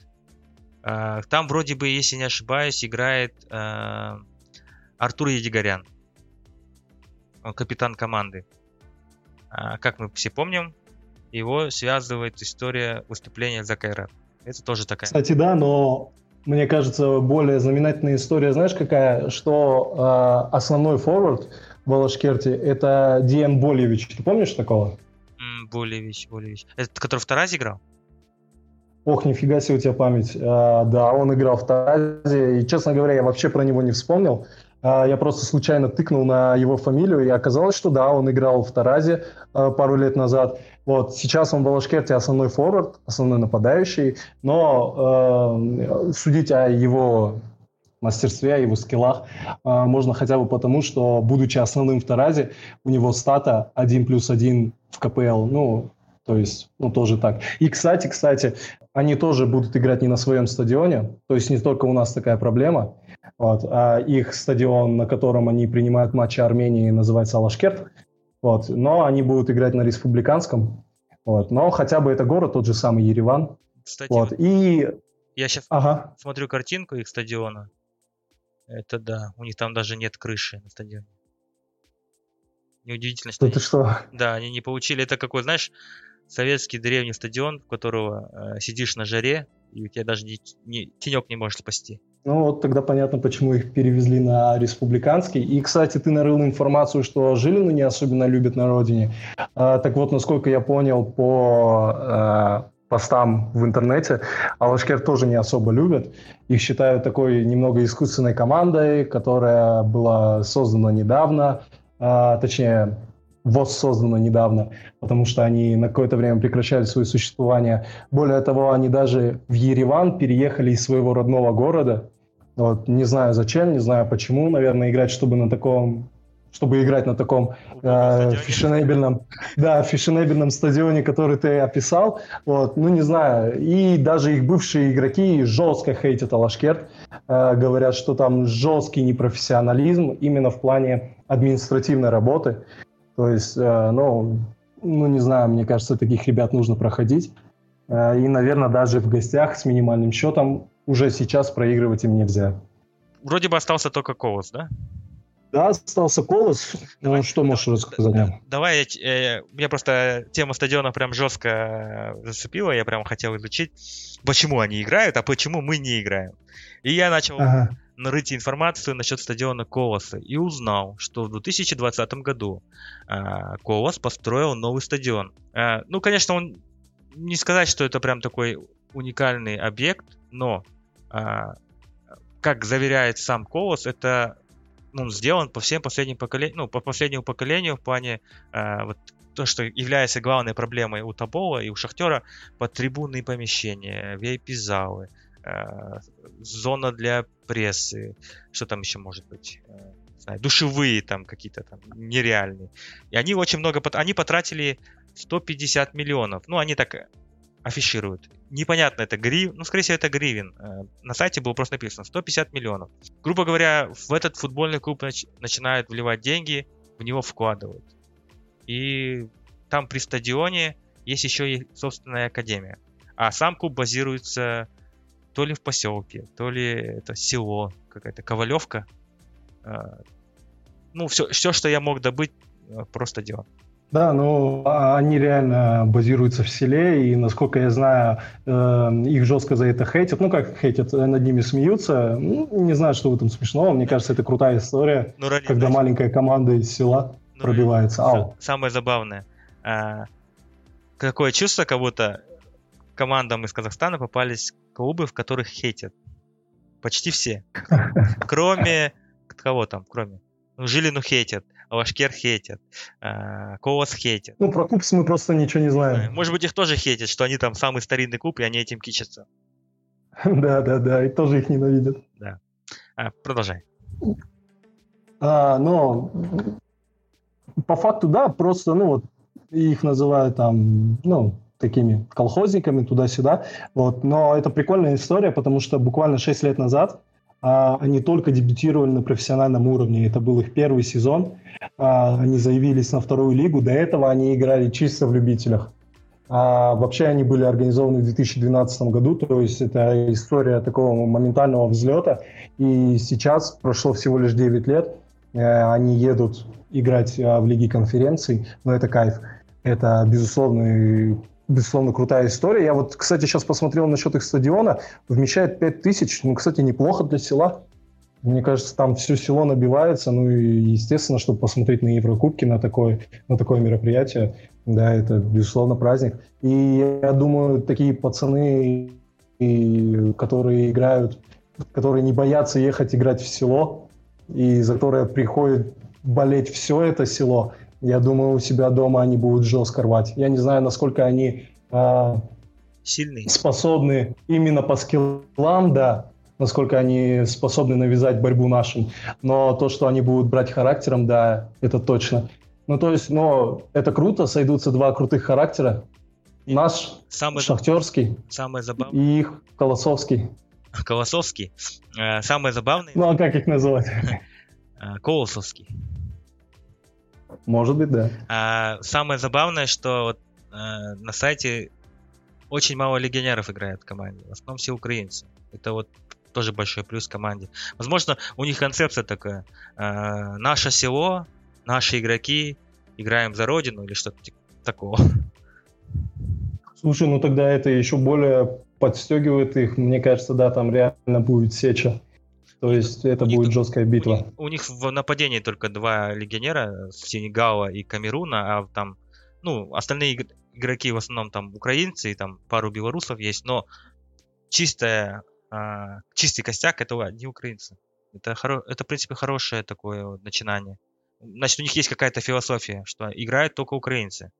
B: А, там вроде бы, если не ошибаюсь, играет э, Артур Едигорян. Он капитан команды. А, как мы все помним, его связывает история выступления за Кайрат. Это тоже такая.
C: Кстати, да, но мне кажется, более знаменательная история, знаешь, какая? Что э, основной форвард в Алашкерте – это Диан Болевич. Ты помнишь такого?
B: Mm, Болевич, Болевич. Это который в Таразе играл?
C: Ох, нифига себе у тебя память. А, да, он играл в Таразе. И, честно говоря, я вообще про него не вспомнил. А, я просто случайно тыкнул на его фамилию, и оказалось, что да, он играл в Таразе а, пару лет назад. Вот, сейчас он в Алашкерте основной форвард, основной нападающий, но э, судить о его мастерстве, о его скиллах э, можно хотя бы потому, что, будучи основным в Таразе, у него стата 1 плюс 1 в КПЛ, ну, то есть, ну, тоже так. И, кстати, кстати, они тоже будут играть не на своем стадионе, то есть не только у нас такая проблема, вот, а их стадион, на котором они принимают матчи Армении, называется Алашкерт, вот, но они будут играть на республиканском, вот, но хотя бы это город, тот же самый Ереван,
B: Кстати,
C: вот, и,
B: я сейчас
C: ага,
B: смотрю картинку их стадиона. Это да, у них там даже нет крыши на стадионе. Неудивительно, что...
C: это что?
B: Да, они не получили. Это какой, знаешь, советский древний стадион, в которого э, сидишь на жаре, и у тебя даже ни, ни- тенек не может спасти.
C: Ну вот тогда понятно, почему их перевезли на республиканский. И, кстати, ты нарыл информацию, что Жилину не особенно любят на родине. А, так вот, насколько я понял по а, постам в интернете, Алашкер тоже не особо любят. Их считают такой немного искусственной командой, которая была создана недавно, а, точнее, воссоздана недавно, потому что они на какое-то время прекращали свое существование. Более того, они даже в Ереван переехали из своего родного города. Вот, не знаю зачем, не знаю почему, наверное, играть, чтобы на таком чтобы играть на таком э, фешенебельном, да, фешенебельном стадионе, который ты описал, вот, ну не знаю, и даже их бывшие игроки жестко хейтят Алашкерт, э, говорят, что там жесткий непрофессионализм именно в плане административной работы, то есть, э, ну, ну, не знаю, мне кажется, таких ребят нужно проходить. Э, И, наверное, даже в гостях с минимальным счетом уже сейчас проигрывать им нельзя.
B: Вроде бы остался только Колос, да?
C: Да, остался Колос.
B: Давай-
C: Ну, что можешь рассказать? нем?
B: Давай, я, э, меня просто тема стадиона прям жестко зацепила, я прям хотел изучить, почему они играют, а почему мы не играем. И я начал
C: Ага.
B: Нарыть информацию насчет стадиона Колоса и узнал, что в 2020 году а, Колос построил новый стадион. А, ну, конечно, он не сказать, что это прям такой уникальный объект, но а, как заверяет сам Колос, это ну, он сделан по всем последним поколениям, ну, по последнему поколению в плане а, вот то, что является главной проблемой у Тобола и у Шахтера, под трибунные помещения, VIP-залы, зона для прессы, что там еще может быть, э, знаю, душевые там какие-то там нереальные. И они очень много, они потратили 150 миллионов, ну они так афишируют. Непонятно, это гривен, ну скорее всего это гривен. Э, На сайте было просто написано 150 миллионов. Грубо говоря, в этот футбольный клуб нач- начинают вливать деньги, в него вкладывают. И там при стадионе есть еще и собственная академия. А сам клуб базируется то ли в поселке, то ли это село, какая-то Ковалевка. А, Ну, все, все, что я мог добыть, э, просто делал.
C: Да, ну а они реально базируются в селе, и насколько я знаю, э, их жестко за это хейтят. Ну как хейтят, э, над ними смеются. Ну, не знаю, что в этом смешного. Мне кажется, это крутая история,
B: Ну, ради-
C: когда
B: знаешь,
C: маленькая команда из села
B: ну,
C: пробивается. Ау.
B: Самое забавное. а, Какое чувство, как будто командам из Казахстана попались клубы, в которых хейтят. Почти все. Кроме... Кого там? Кроме... Ну, Жилину хейтят, Лашкер хейтят, а, Колос хейтят.
C: Ну, про Купс мы просто ничего не
B: Э,
C: знаем.
B: Может быть, их тоже хейтят, что они там самый старинный клуб, и они этим кичатся.
C: Да, да, да, и тоже их ненавидят.
B: А, продолжай.
C: А, но по факту, да, просто, ну, вот, их называют там, ну, такими колхозниками туда-сюда, вот, но это прикольная история, потому что буквально 6 лет назад а, они только дебютировали на профессиональном уровне, это был их первый сезон, А, они заявились на вторую лигу, до этого они играли чисто в любителях. А, вообще они были организованы в 2012 году, то есть это история такого моментального взлета, и сейчас прошло всего лишь 9 лет, Э, они едут играть э, в Лиге конференций, но это кайф. Это, безусловно, безусловно, крутая история. Я вот, кстати, сейчас посмотрел насчет их стадиона. Вмещает 5 тысяч. Ну, кстати, неплохо для села. Мне кажется, там все село набивается. Ну, и, естественно, чтобы посмотреть на Еврокубки, на такое, на такое мероприятие, да, это, безусловно, праздник. И я думаю, такие пацаны, и, которые играют, которые не боятся ехать играть в село, и за которое приходит болеть все это село, Я думаю, у себя дома они будут жестко рвать. Я не знаю, насколько они э,
B: Сильный.
C: способны именно по скиллам, да, насколько они способны навязать борьбу нашим. Но то, что они будут брать характером, да, это точно. Ну, то есть, но это круто, сойдутся два крутых характера. Наш
B: Самый,
C: шахтерский
B: самое забавное...
C: и их колосовский.
B: Колосовский. Э, Самое забавное...
C: Ну, а как их называть?
B: э, Колосовский.
C: Может быть, да.
B: А самое забавное, что вот, э, на сайте очень мало легионеров играет в команде. В основном все украинцы. Это вот тоже большой плюс команде. Возможно, у них концепция такая. э, наше село, наши игроки, играем за родину или что-то типа такого.
C: Слушай, ну тогда это еще более подстегивает их. Мне кажется, да, там реально будет сеча. То есть это
B: них-
C: будет жесткая
B: У них,
C: битва.
B: у них в нападении только два легионера Сенегала и Камеруна, а там, ну, остальные иг- игроки в основном там украинцы и там пару белорусов есть, но чистая, а, чистый костяк это одни украинцы. Это, хоро- это, в принципе, хорошее такое вот начинание. Значит, у них есть какая-то философия, что играют только украинцы.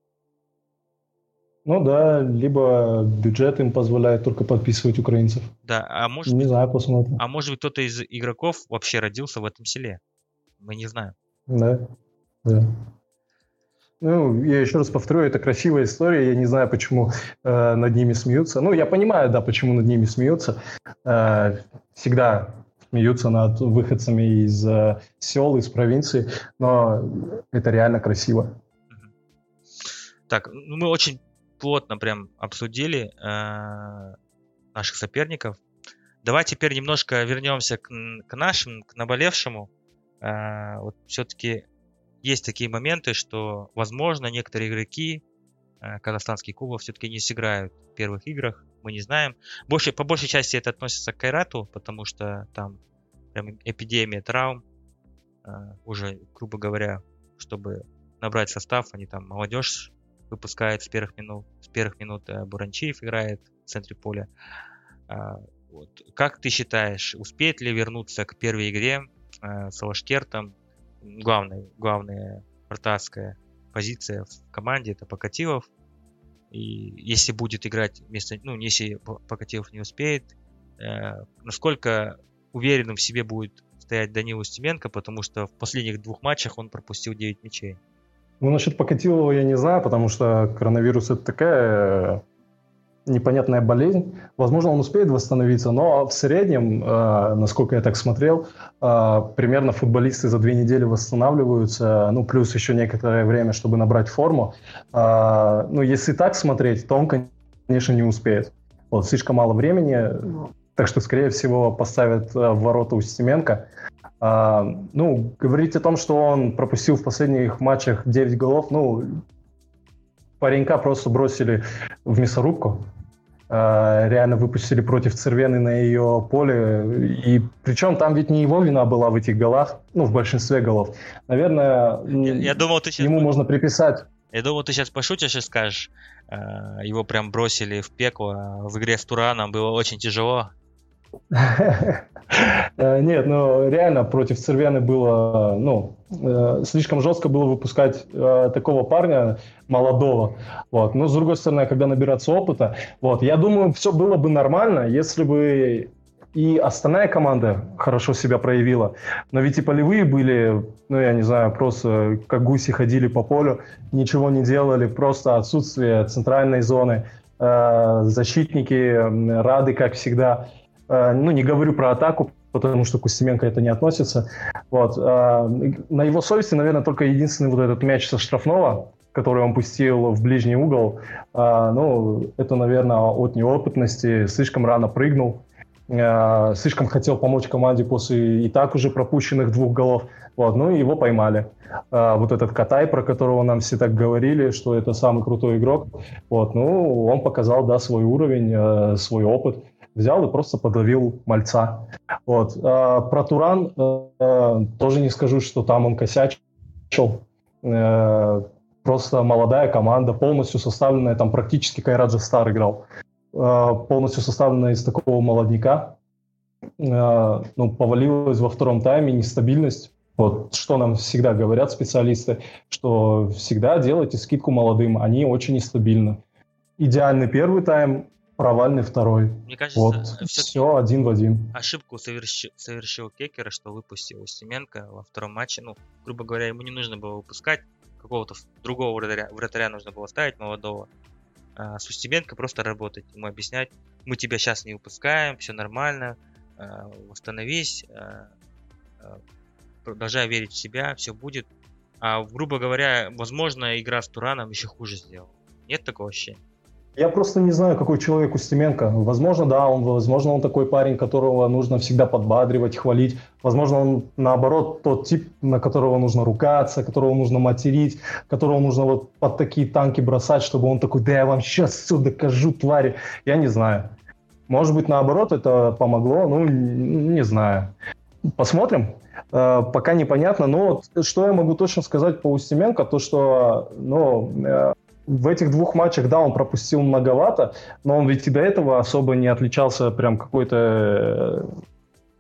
C: Ну да, либо бюджет им позволяет только подписывать украинцев.
B: Да, а может,
C: Не знаю, посмотрим.
B: а может быть кто-то из игроков вообще родился в этом селе. Мы не знаем.
C: Да, да. Ну, я еще раз повторю, это красивая история. Я не знаю, почему э, над ними смеются. Ну, я понимаю, да, почему над ними смеются. Э, всегда смеются над выходцами из э, сел, из провинции, но это реально красиво.
B: Так, ну мы очень плотно прям обсудили э, наших соперников. Давай теперь немножко вернемся к, к нашим, к наболевшему. Э, вот все-таки есть такие моменты, что, возможно, некоторые игроки э, казахстанских клубов все-таки не сыграют в первых играх. Мы не знаем. Больше, по большей части это относится к Кайрату, потому что там прям эпидемия травм. Э, уже, грубо говоря, чтобы набрать состав, они там молодежь выпускает с первых минут. С первых минут э, Буранчиев играет в центре поля. А, вот. Как ты считаешь, успеет ли вернуться к первой игре э, с Алашкертом? Главная, главная вратарская позиция в команде это Покатилов. И если будет играть вместо, ну, если Покатилов не успеет, э, насколько уверенным в себе будет стоять Данил Устименко, потому что в последних двух матчах он пропустил 9 мячей.
C: Ну, насчет Покатилова я не знаю, потому что коронавирус это такая непонятная болезнь. Возможно, он успеет восстановиться, но в среднем, э, насколько я так смотрел, э, примерно футболисты за две недели восстанавливаются, ну, плюс еще некоторое время, чтобы набрать форму. Э, ну, если так смотреть, то он, конечно, не успеет. Вот, слишком мало времени, так что, скорее всего, поставят в ворота Устименко. А, ну, говорить о том, что он пропустил в последних матчах 9 голов, ну, паренька просто бросили в мясорубку. А, реально выпустили против Цервены на ее поле. И причем там ведь не его вина была в этих голах, ну, в большинстве голов. Наверное,
B: Я, я думал, ты сейчас
C: ему можно приписать
B: Я думал, ты сейчас пошутишь и скажешь, э, его прям бросили в пекло. а В игре с Тураном было очень тяжело.
C: Э, Нет, ну реально против Цервены было, ну, э, слишком жестко было выпускать э, такого парня молодого. Вот. Но с другой стороны, когда набираться опыта, вот, я думаю, все было бы нормально, если бы и остальная команда хорошо себя проявила. Но ведь и полевые были, ну, я не знаю, просто как гуси ходили по полю, ничего не делали, просто отсутствие центральной зоны. Э, Защитники рады, как всегда. Э, Ну, не говорю про атаку, потому что к Устименко это не относится. Вот. э, На его совести, наверное, только единственный вот этот мяч со штрафного, который он пустил в ближний угол. Э, Ну, это, наверное, от неопытности. Слишком рано прыгнул. Слишком хотел помочь команде после и так уже пропущенных двух голов. Вот. Ну, и его поймали. Вот этот Катай, про которого нам все так говорили, что это самый крутой игрок. Вот. Ну, он показал, да, свой уровень, свой опыт взял и просто подавил мальца. Вот. А, про Туран э, тоже не скажу, что там он косячил. Э, просто молодая команда, полностью составленная, там практически Кайраджа Стар играл, Э, полностью составленная из такого молодняка. Ну, повалилась во втором тайме, нестабильность Вот что нам всегда говорят специалисты, что всегда делайте скидку молодым, они очень нестабильны. Идеальный первый тайм, провальный второй.
B: Мне кажется,
C: Вот, все один в один.
B: ошибку совершил, совершил Кекера, что выпустил Устименко во втором матче. Ну, грубо говоря, ему не нужно было выпускать какого-то другого вратаря, вратаря нужно было ставить молодого. А с Устименко просто работать, ему объяснять, мы тебя сейчас не выпускаем, все нормально, а, восстановись, а, а, продолжай верить в себя, все будет. А, грубо говоря, возможно, игра с Тураном еще хуже сделала. Нет такого ощущения?
C: Я просто не знаю, какой человек Устименко. Возможно, да, он, возможно, он такой парень, которого нужно всегда подбадривать, хвалить. Возможно, он, наоборот, тот тип, на которого нужно ругаться, которого нужно материть, которого нужно вот под такие танки бросать, чтобы он такой, да я вам сейчас все докажу, твари. Я не знаю. Может быть, наоборот, это помогло, ну, не знаю. Посмотрим. Э, пока непонятно, но что я могу точно сказать по Устименко, то что, ну, э, в этих двух матчах, да, он пропустил многовато, но он ведь и до этого особо не отличался прям какой-то э,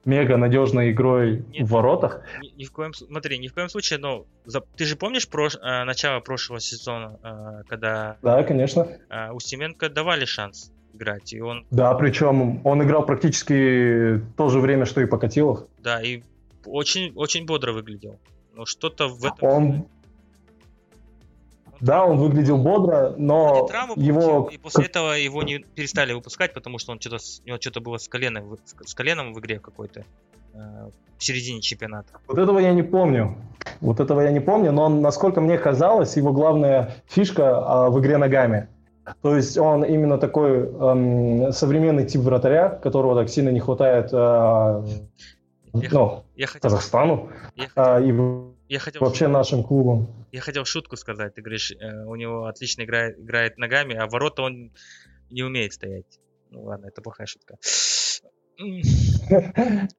C: мега надежной игрой
B: Нет,
C: в воротах.
B: Ни, ни в коем, смотри, ни в коем случае, но за, ты же помнишь прош, э, начало прошлого сезона, э, когда
C: Да, конечно.
B: э, Устименко давали шанс играть, и он,
C: Да, причем он играл практически то же время, что и Покатилов.
B: да, и очень, очень бодро выглядел. Но что-то в этом...
C: Он, да, он выглядел бодро, но
B: травму
C: его...
B: и после этого его не перестали выпускать, потому что он что-то, у него что-то было с коленом, с коленом в игре какой-то э, в середине чемпионата.
C: Вот этого я не помню. Вот этого я не помню, но он, насколько мне казалось, его главная фишка а, в игре ногами. То есть он именно такой эм, современный тип вратаря, которого так сильно не хватает а,
B: Я,
C: ну,
B: я
C: Казахстану
B: я,
C: а, и в-
B: я хотел
C: вообще нашим клубам.
B: Я хотел шутку сказать. Ты говоришь, э, у него отлично играет, играет ногами, а ворота он не умеет стоять. Ну ладно, это плохая шутка.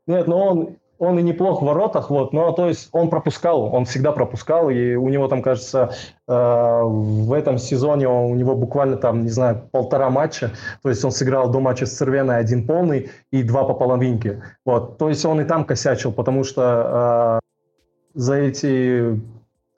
C: Нет, но он, он и неплох в воротах, вот, но то есть он пропускал, он всегда пропускал, и у него там, кажется, э, в этом сезоне он- у него буквально там, не знаю, полтора матча, то есть он сыграл до матча с Цервеной один полный и два по половинке, вот, то есть он и там косячил, потому что э, за эти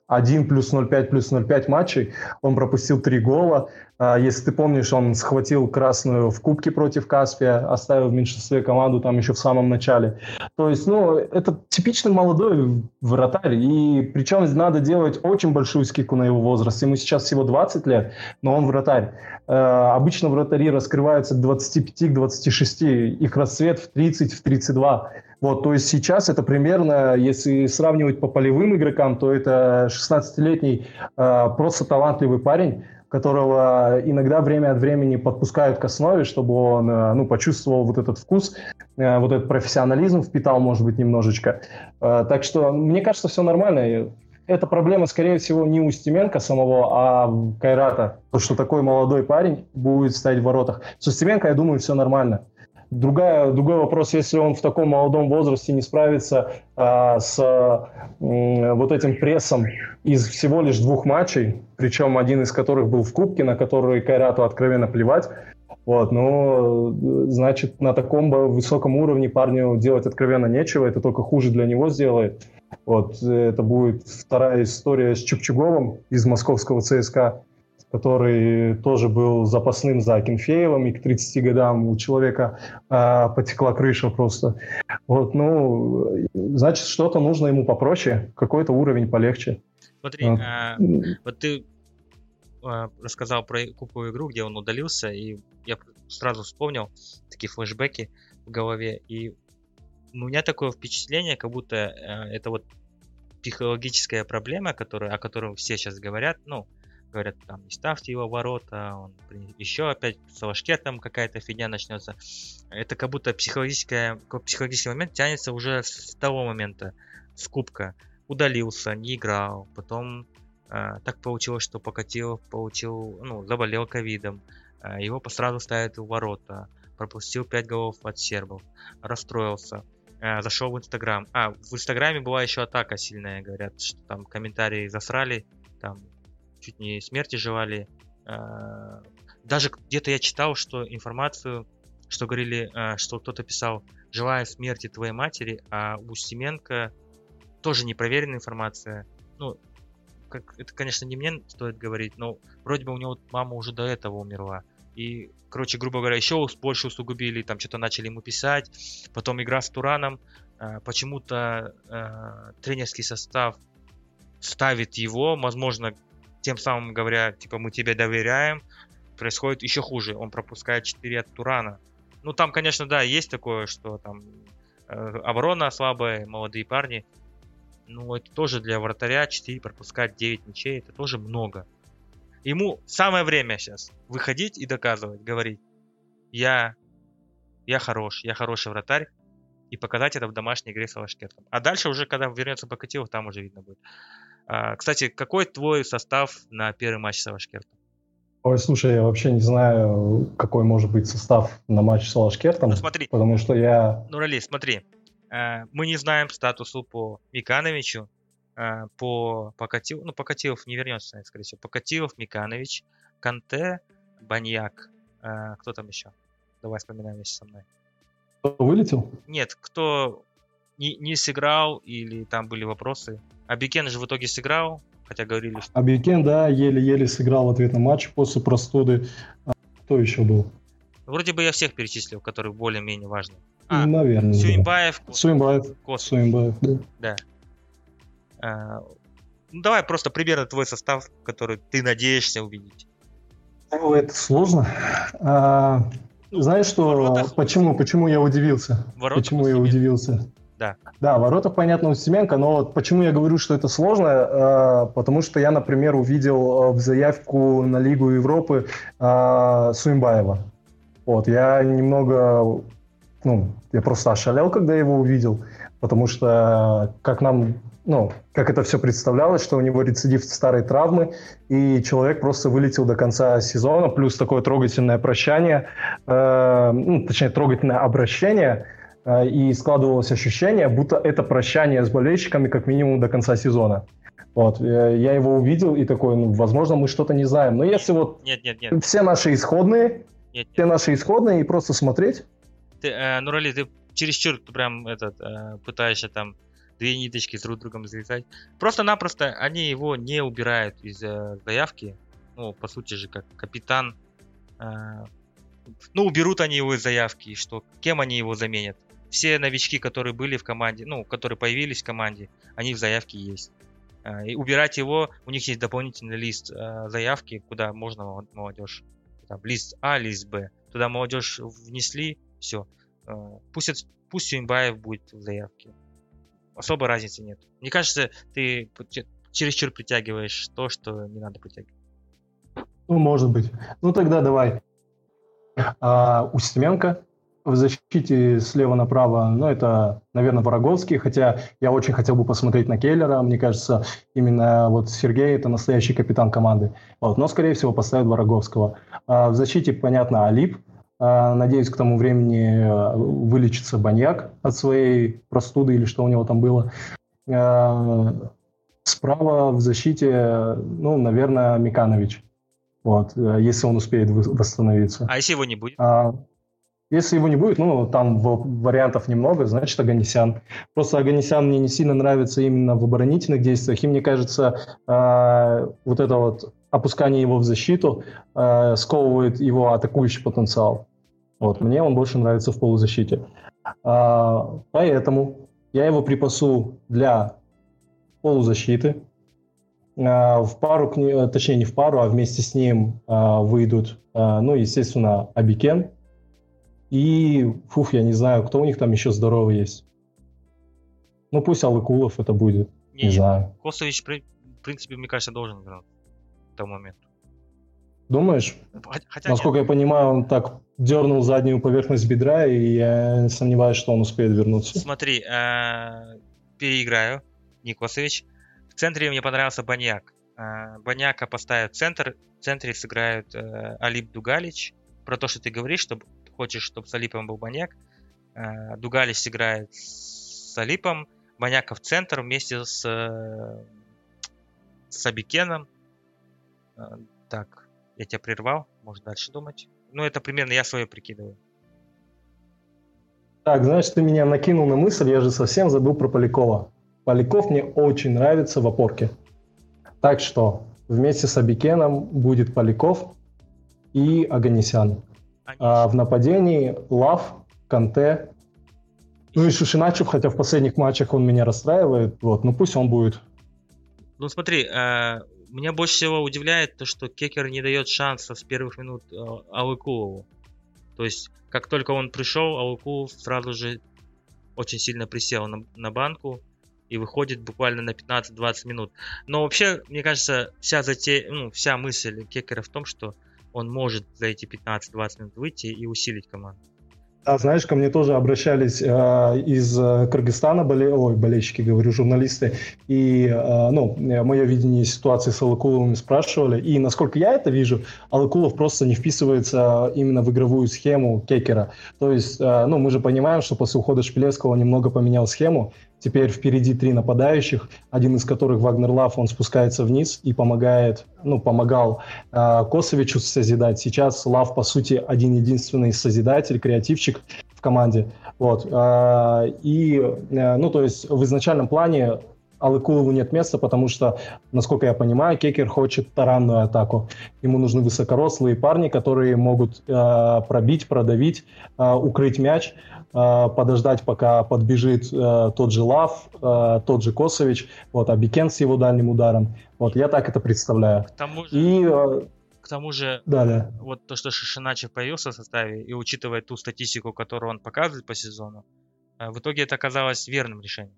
C: 1 плюс 0,5 плюс 0,5 матчей он пропустил три гола, а, Если ты помнишь, он схватил красную в Кубке против Каспия, оставил в меньшинстве команду там еще в самом начале. То есть, ну, это типичный молодой вратарь, и причем надо делать очень большую скидку на его возраст. Ему сейчас всего 20 лет, но он вратарь. Э, Обычно вратари раскрываются к 25, к 26, их расцвет в 30, в 32. Вот, то есть сейчас это примерно, если сравнивать по полевым игрокам, то это 16-летний э, просто талантливый парень, которого иногда время от времени подпускают к основе, чтобы он э, ну, почувствовал вот этот вкус, э, вот этот профессионализм впитал, может быть, немножечко. Э, Так что, мне кажется, все нормально. Эта проблема, скорее всего, не у Устименко самого, а Кайрата. То, что такой молодой парень будет стоять в воротах. С Устименко, я думаю, все нормально. Другая, другой вопрос, если он в таком молодом возрасте не справится а, с м, вот этим прессом из всего лишь двух матчей, причем один из которых был в Кубке, на который Кайрату откровенно плевать, вот, ну, значит, на таком высоком уровне парню делать откровенно нечего, это только хуже для него сделает. Вот, это будет вторая история с Чупчуговым из московского ЦСКА, который тоже был запасным за Акинфеевым, и к 30 годам у человека а, потекла крыша просто. Вот, ну, значит, что-то нужно ему попроще, какой-то уровень полегче.
B: Смотри,
C: Вот.
B: а, вот ты а, рассказал про кубковую игру, где он удалился, и я сразу вспомнил такие флешбеки в голове, и у меня такое впечатление, как будто э, это вот психологическая проблема, которая, о которой все сейчас говорят, ну, говорят, там, не ставьте его в ворота, он еще опять с Лашкетом какая-то фигня начнется. Это как будто психологическая, психологический момент тянется уже с того момента, с кубка. Удалился, не играл, потом э, так получилось, что Покатилов получил, ну, заболел ковидом, э, его сразу ставят в ворота, пропустил 5 голов от сербов, расстроился, э, зашел в Инстаграм. А, в Инстаграме была еще атака сильная, говорят, что там комментарии засрали, там чуть не смерти желали. Э, Даже где-то я читал, что информацию, что говорили, э, что кто-то писал, желаю смерти твоей матери, а у Семенко тоже непроверенная информация. Ну, как, это, конечно, не мне стоит говорить, но вроде бы у него мама уже до этого умерла. И, короче, грубо говоря, еще больше усугубили, там что-то начали ему писать. Потом игра с Тураном. Э, почему-то э, тренерский состав ставит его, возможно, тем самым говоря, типа, мы тебе доверяем. Происходит еще хуже. Он пропускает 4 от Турана. Ну, там, конечно, да, есть такое, что там э, оборона слабая, молодые парни. Ну, это тоже для вратаря 4 пропускать 9 мячей, это тоже много. Ему самое время сейчас выходить и доказывать, говорить, я, я хорош, я хороший вратарь, и показать это в домашней игре с Алашкертом. А дальше уже, когда вернется Покатилов, там уже видно будет. А, кстати, какой твой состав на первый матч с Алашкертом?
C: Ой, слушай, я вообще не знаю, какой может быть состав на матч с Алашкертом,
B: ну, смотри,
C: потому что я...
B: Ну, Рали, смотри, Э, мы не знаем статусу по Микановичу, э, по Покатилов, ну, Покатилов не вернется, скорее всего, Покатилов, Миканович, Канте, Баньяк, кто там еще? Давай вспоминаем вместе со мной.
C: Кто вылетел?
B: Нет, кто не, не сыграл или там были вопросы. Абикен же в итоге сыграл, хотя говорили, что...
C: Абикен, да, еле-еле сыграл в ответном матче после простуды. А кто еще был?
B: Вроде бы я всех перечислил, которые более-менее важны.
C: А, Наверное.
B: Суюмбаев.
C: Да. Суюмбаев.
B: Кос.
C: Суюмбаев, да.
B: Да. А, ну, давай просто примерно твой состав, который ты надеешься увидеть.
C: Ну, это сложно. А, ну, знаешь, что, почему, почему я удивился?
B: Воротах
C: почему я удивился?
B: Да.
C: Да, ворота, понятно, у Семенко, но вот почему я говорю, что это сложно, э, потому что я, например, увидел в заявку на Лигу Европы э, Суимбаева. Вот, я немного ну, я просто ошалел, когда его увидел, потому что как нам, ну, как это все представлялось, что у него рецидив старой травмы, и человек просто вылетел до конца сезона, плюс такое трогательное прощание, э, ну, точнее, трогательное обращение, э, и складывалось ощущение, будто это прощание с болельщиками как минимум до конца сезона. Вот, я его увидел и такой, ну, возможно, мы что-то не знаем. Но если вот
B: нет, нет, нет.
C: все наши исходные, нет, нет. все наши исходные и просто смотреть,
B: ты, э, Нурали, ты чересчур прям этот, э, пытаешься там две ниточки с друг другом залезать. Просто-напросто они его не убирают из э, заявки. Ну, по сути же, как капитан. Э, ну, уберут они его из заявки, и что? Кем они его заменят? Все новички, которые были в команде, ну, которые появились в команде, они в заявке есть. Э, и убирать его, у них есть дополнительный лист э, заявки, куда можно молодежь. Там, лист А, лист Б. Туда молодежь внесли, все. Э, пусть, пусть Сюньбаев будет в заявке. Особой разницы нет. Мне кажется, ты чересчур притягиваешь то, что не надо притягивать.
C: Ну, может быть. Ну, тогда давай. А, Устеменко в защите слева направо, ну, это, наверное, Вороговский, хотя я очень хотел бы посмотреть на Келлера, мне кажется, именно вот Сергей – это настоящий капитан команды. Вот, но, скорее всего, поставят Вороговского. А в защите, понятно, Алип, а, надеюсь, к тому времени э, вылечится баньяк от своей простуды или что у него там было. А, справа в защите, ну, наверное, Миканович. Вот, э, если он успеет восстановиться.
B: А если его не будет?
C: А, если его не будет, ну, там вариантов немного, значит, Аганесян. Просто Аганесян мне не сильно нравится именно в оборонительных действиях, и мне кажется, э, вот это вот опускание его в защиту э, сковывает его атакующий потенциал. Вот, мне он больше нравится в полузащите. А, поэтому я его припасу для полузащиты. А, в пару, точнее не в пару, а вместе с ним а, выйдут, а, ну, естественно, Абикен. И, фуф, я не знаю, кто у них там еще здоровый есть. Ну, пусть Алыкулов это будет. Не, не знаю.
B: Косович, в принципе, мне кажется, должен играть к тому моменту.
C: Думаешь? Хотя Насколько нет. я понимаю, он так дернул заднюю поверхность бедра, и я сомневаюсь, что он успеет вернуться.
B: Смотри, э, переиграю, Никосович. В центре мне понравился Баньяк. Э, Баньяка поставят в центр, в центре сыграют э, Алип Дугалич. Про то, что ты говоришь, что хочешь, чтобы с Алипом был Баньяк. Дугалич сыграет с Алипом, Баньяка в центр вместе с, с Абикеном. Так, я тебя прервал, можешь дальше думать. Ну, это примерно я свое прикидываю.
C: Так, знаешь, ты меня накинул на мысль, я же совсем забыл про Полякова. Поляков мне очень нравится в опорке. Так что вместе с Абикеном будет Поляков и Аганесян. А в нападении Лав, Канте, ну и Шушиначев, хотя в последних матчах он меня расстраивает, вот, ну пусть он будет.
B: Ну смотри, э, меня больше всего удивляет то, что Кекер не дает шанса с первых минут э, Алыкулову. То есть, как только он пришел, Алыкулов сразу же очень сильно присел на, на банку и выходит буквально на 15-20 минут. Но вообще, мне кажется, вся, зате... ну, вся мысль Кекера в том, что он может за эти 15-20 минут выйти и усилить команду.
C: А знаешь, ко мне тоже обращались э, из э, Кыргызстана боле... Ой, болельщики, говорю, журналисты, и э, ну, мое видение ситуации с Алакуловым спрашивали, и насколько я это вижу, Алакулов просто не вписывается именно в игровую схему Кекера. То есть, э, ну, мы же понимаем, что после ухода Шпилевского он немного поменял схему, Теперь впереди три нападающих, один из которых Вагнер Лав, он спускается вниз и помогает, ну, помогал э, Косовичу созидать. Сейчас Лав, по сути, один-единственный созидатель, креативчик в команде. Вот. Э, и, э, ну, то есть в изначальном плане Алыкулову нет места, потому что, насколько я понимаю, Кекер хочет таранную атаку. Ему нужны высокорослые парни, которые могут э, пробить, продавить, э, укрыть мяч, подождать, пока подбежит э, тот же Лав, э, тот же Косович, вот, Абикен с его дальним ударом. Вот, я так это представляю.
B: К тому же,
C: И э,
B: к тому же
C: далее.
B: вот то, что Шишиначев появился в составе, и учитывая ту статистику, которую он показывает по сезону, э, в итоге это оказалось верным решением.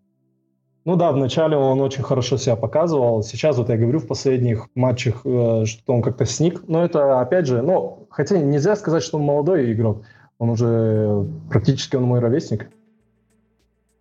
C: Ну да, вначале он очень хорошо себя показывал. Сейчас, вот я говорю, в последних матчах, э, что он как-то сник. Но это, опять же, ну, хотя нельзя сказать, что он молодой игрок. Он уже практически он мой ровесник.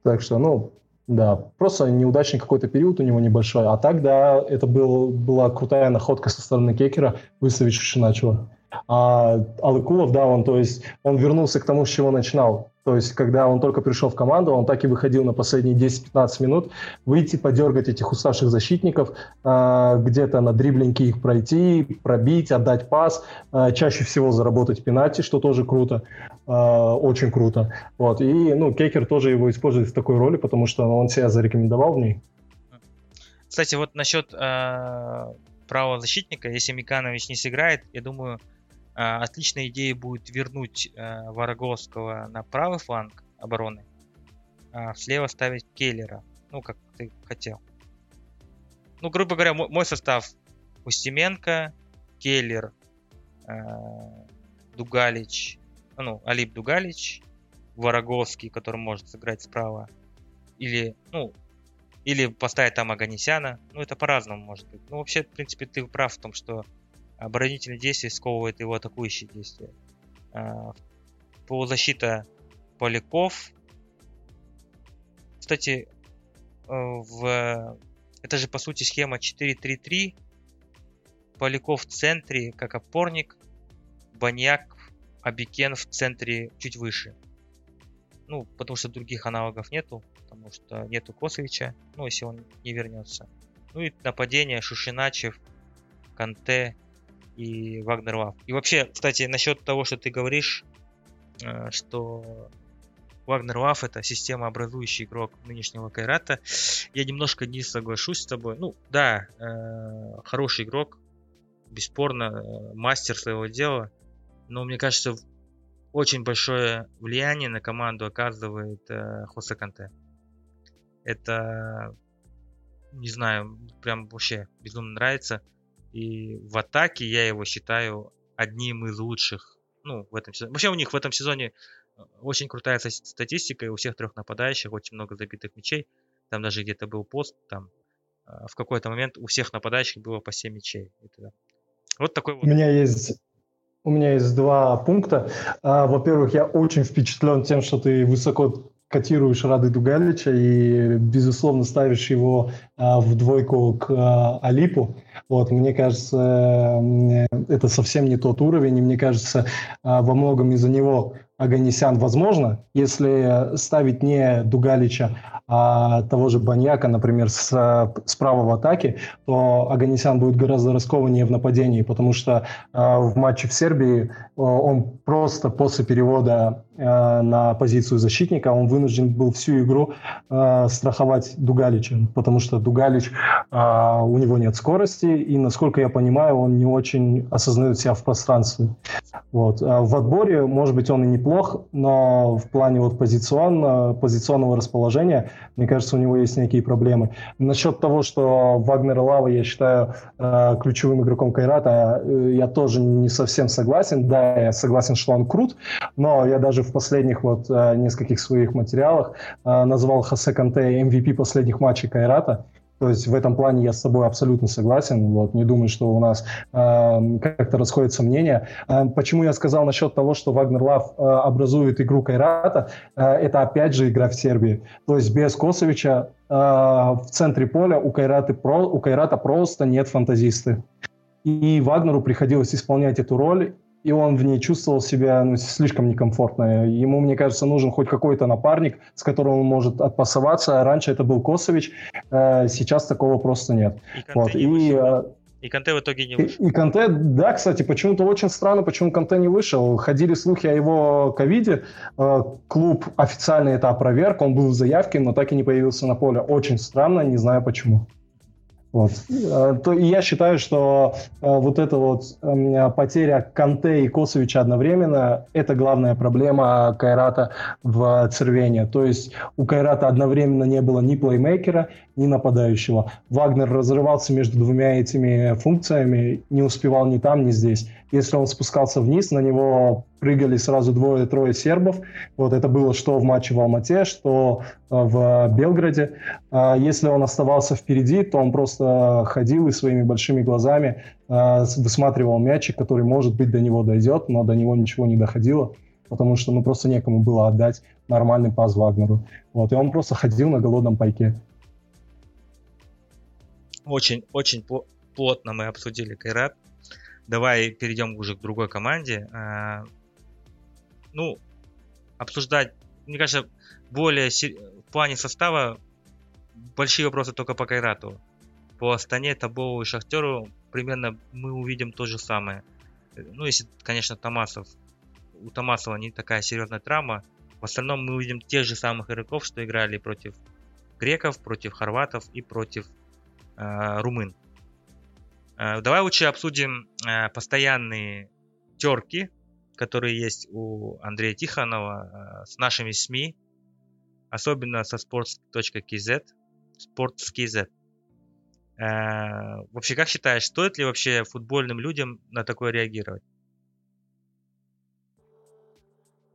C: Так что, ну, да, просто неудачный какой-то период у него небольшой. А так, да, это был, была крутая находка со стороны Кекера выставить Шиначева. А Алыкулов, да, он, то есть, он вернулся к тому, с чего начинал. То есть, когда он только пришел в команду, он так и выходил на последние 10-15 минут, выйти, подергать этих уставших защитников, э, где-то на дриблинге их пройти, пробить, отдать пас, э, чаще всего заработать пенальти, что тоже круто, э, очень круто. Вот. И, ну, Кекер тоже его использует в такой роли, потому что он себя зарекомендовал в ней.
B: Кстати, вот насчет правого защитника, если Миканович не сыграет, я думаю, а, отличной идеей будет вернуть э, Вороговского на правый фланг обороны, а слева ставить Келлера, ну, как ты хотел. Ну, грубо говоря, мой состав Устименко, Келлер, э, Дугалич, ну, Алип Дугалич, Вороговский, который может сыграть справа, или, ну, или поставить там Аганесяна. Ну, это по-разному может быть. Ну, вообще, в принципе, ты прав в том, что оборонительные действия сковывает его атакующие действия. А, полузащита Поляков. Кстати, э, в... это же по сути схема 4-3-3. Поляков в центре как опорник, Баньяк, Абикен в центре чуть выше. Ну, потому что других аналогов нету, потому что нету Косовича, ну, если он не вернется. Ну и нападение Шушиначев, Канте и Вагнер Лав. И вообще, кстати, насчет того, что ты говоришь, э, что Вагнер Лав это система образующий игрок нынешнего Кайрата, я немножко не соглашусь с тобой. Ну, да, э, хороший игрок, бесспорно, э, мастер своего дела, но мне кажется, очень большое влияние на команду оказывает Хосе Канте. Это, не знаю, прям вообще безумно нравится. И в атаке я его считаю одним из лучших. Ну, в этом сезоне. Вообще у них в этом сезоне э, очень крутая статистика, и у всех трех нападающих очень много забитых мячей. Там даже где-то был пост, там э, в какой-то момент у всех нападающих было по 7 мячей. Это, вот такой вот.
C: У меня есть у меня есть два пункта. А, во-первых, я очень впечатлен тем, что ты высоко котируешь Рады Дугалича и, безусловно, ставишь его а, в двойку к а, Алипу. Вот, мне кажется, это совсем не тот уровень, и мне кажется, а, во многом из-за него Аганесян возможно, если ставить не Дугалича, а того же Баньяка, например, с, справа в атаке, то Аганесян будет гораздо раскованнее в нападении, потому что э, в матче в Сербии э, он просто после перевода э, на позицию защитника он вынужден был всю игру э, страховать Дугалича, потому что Дугалич, э, у него нет скорости, и, насколько я понимаю, он не очень осознает себя в пространстве. Вот. А в отборе, может быть, он и неплох, но в плане вот позиционно, позиционного расположения мне кажется, у него есть некие проблемы. Насчет того, что Вагнер Лава, я считаю, э, ключевым игроком Кайрата, э, я тоже не совсем согласен. Да, я согласен, что он крут, но я даже в последних вот э, нескольких своих материалах назвал Хосе Канте MVP последних матчей Кайрата. То есть в этом плане я с тобой абсолютно согласен. Вот, не думаю, что у нас э, как-то расходятся мнения. Э, почему я сказал насчет того, что Вагнер Лав э, образует игру Кайрата? Э, это опять же игра в Сербии. То есть без Косовича э, в центре поля у Кайрата, про, у Кайрата просто нет фантазисты. И Вагнеру приходилось исполнять эту роль, и он в ней чувствовал себя ну, слишком некомфортно. Ему, мне кажется, нужен хоть какой-то напарник, с которым он может отпасоваться. Раньше это был Косович, э, сейчас такого просто нет.
B: И вот. и, э, и Канте в итоге не вышел.
C: И, и Канте, да, кстати, почему-то очень странно, почему Канте не вышел. Ходили слухи о его ковиде. Э, клуб официально это опроверг, он был в заявке, но так и не появился на поле. Очень странно, не знаю почему. Вот. Э, то, я считаю, что э, вот эта вот э, потеря Канте и Косовича одновременно – это главная проблема Кайрата в Цервене. То есть у Кайрата одновременно не было ни плеймейкера, ни нападающего. Вагнер разрывался между двумя этими функциями, не успевал ни там, ни здесь. Если он спускался вниз, на него прыгали сразу двое-трое сербов. Вот это было что в матче в Алмате, что э, в Белграде. А если он оставался впереди, то он просто ходил и своими большими глазами э, высматривал мячик, который, может быть, до него дойдет, но до него ничего не доходило потому что ну, просто некому было отдать нормальный пас Вагнеру. Вот, и он просто ходил на голодном пайке.
B: Очень, очень плотно мы обсудили Кайрат. Давай перейдем уже к другой команде. А, ну, обсуждать, мне кажется, более в плане состава большие вопросы только по Кайрату. По Астане, Табову и Шахтеру примерно мы увидим то же самое. Ну, если, конечно, Томасов. У Томасова не такая серьезная травма. В остальном мы увидим тех же самых игроков, что играли против греков, против хорватов и против румын. Э, давай лучше обсудим э, постоянные терки, которые есть у Андрея Тихонова э, с нашими СМИ, особенно со sports.kz, sports.kz. Вообще, как считаешь, стоит ли вообще футбольным людям на такое реагировать?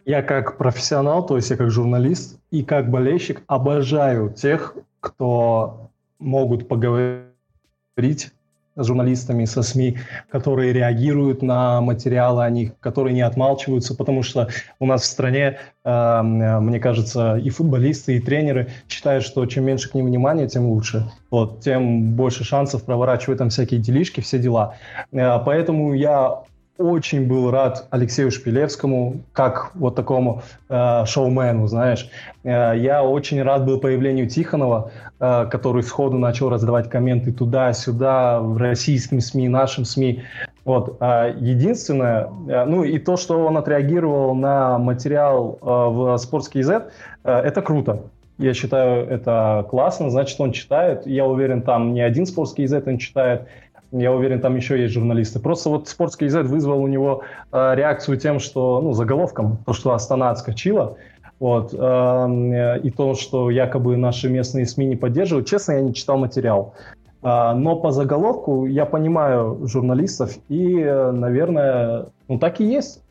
C: Я как профессионал, то есть я как журналист и как болельщик обожаю тех, кто могут поговорить с журналистами, со СМИ, которые реагируют на материалы о них, которые не отмалчиваются, потому что у нас в стране, э, мне кажется, и футболисты, и тренеры считают, что чем меньше к ним внимания, тем лучше. Вот, тем больше шансов проворачивать там всякие делишки, все дела. Э, поэтому я очень был рад Алексею Шпилевскому, как вот такому э, шоумену, знаешь. Э, я очень рад был появлению Тихонова, э, который сходу начал раздавать комменты туда-сюда, в российским СМИ, нашим СМИ. Вот. Э, единственное, э, ну и то, что он отреагировал на материал э, в Sports.kz, э, это круто. Я считаю, это классно, значит, он читает. Я уверен, там не один Sports.kz он читает, я уверен, там еще есть журналисты. Просто вот Sports KZ вызвал у него э, реакцию тем, что, ну, заголовком, то, что Астана отскочила, вот, э, и то, что якобы наши местные СМИ не поддерживают. Честно, я не читал материал. Э, но по заголовку я понимаю журналистов, и, э, наверное, ну, так и есть.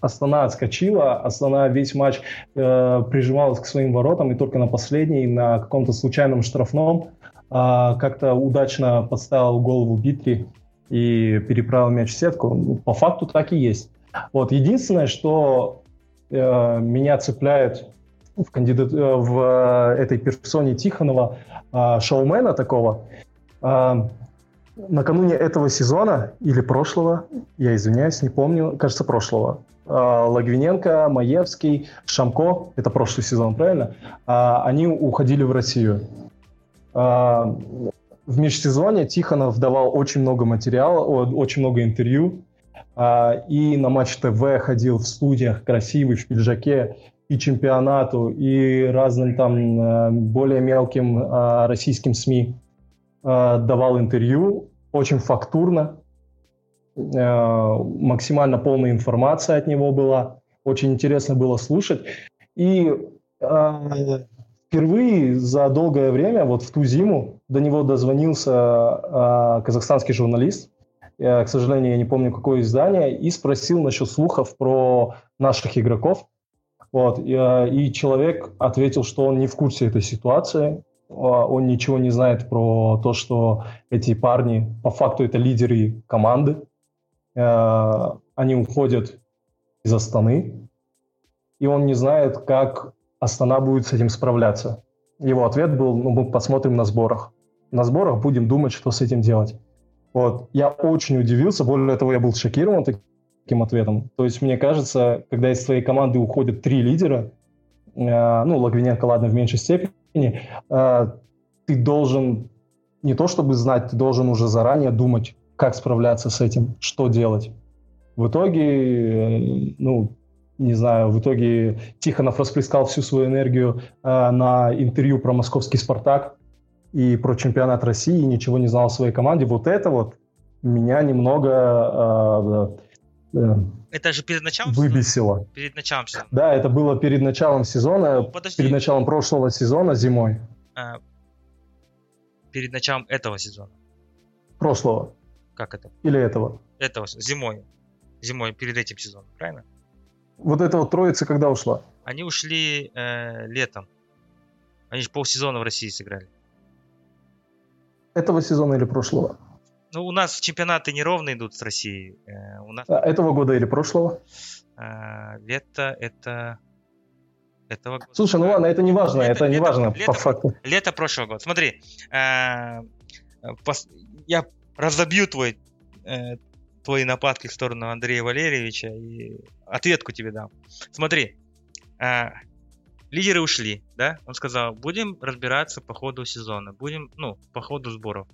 C: Астана отскочила, Астана весь матч э, прижималась к своим воротам, и только на последней, на каком-то случайном штрафном, как-то удачно подставил голову Битри и переправил мяч в сетку. Ну, по факту так и есть. Вот единственное, что э, меня цепляет в, кандидат... Э, в этой персоне Тихонова, э, шоумена такого, э, накануне этого сезона или прошлого, я извиняюсь, не помню, кажется, прошлого, а, Лагвиненко, Маевский, Шамко, это прошлый сезон, правильно? А, они уходили в Россию. А, в межсезонье Тихонов давал очень много материала, очень много интервью, и на Матч ТВ ходил в студиях красивый, в пиджаке, и чемпионату, и разным там более мелким российским СМИ давал интервью, очень фактурно, максимально полная информация от него была. Очень интересно было слушать. И впервые за долгое время, вот в ту зиму, до него дозвонился э, казахстанский журналист, э, к сожалению, я не помню, какое издание, и спросил насчет слухов про наших игроков. Вот, и, э, и человек ответил, что он не в курсе этой ситуации, он ничего не знает про то, что эти парни, по факту, это лидеры команды, они уходят из Астаны, и он не знает, как Астана будет с этим справляться. Его ответ был, ну, мы посмотрим на сборах. На сборах будем думать, что с этим делать. Вот. Я очень удивился, более того, я был шокирован таким ответом. То есть, мне кажется, когда из твоей команды уходят три лидера, э, ну, Лагвиненко, ладно, в меньшей степени, э, ты должен не то чтобы знать, ты должен уже заранее думать, как справляться с этим, что делать. В итоге, ну, не знаю, в итоге Тихонов расплескал всю свою энергию э, на интервью про московский «Спартак» и про чемпионат России, и ничего не знал о своей команде. Вот это вот меня немного
B: э, э, это же перед началом
C: выбесило.
B: Сезона? Перед началом сезона.
C: Да, это было перед началом сезона, ну, перед началом прошлого сезона зимой. А,
B: перед началом этого сезона.
C: Прошлого.
B: Как это?
C: Или этого?
B: Этого, зимой. Зимой, перед этим сезоном, правильно?
C: Вот эта вот троица когда ушла?
B: Они ушли э, летом. Они же полсезона в России сыграли.
C: Этого сезона или прошлого?
B: Ну, у нас чемпионаты неровно идут с Россией. Э, у нас...
C: А этого года или прошлого?
B: Э, лето это... Этого года.
C: Слушай, ну ладно, это не важно, лето, это не лето, важно лето, по факту.
B: Лето прошлого года. Смотри, э, пос... я разобью твой, э, твои нападки в сторону Андрея Валерьевича и ответку тебе дам. Смотри, э, лидеры ушли, да? Он сказал, будем разбираться по ходу сезона, будем, ну, по ходу сборов.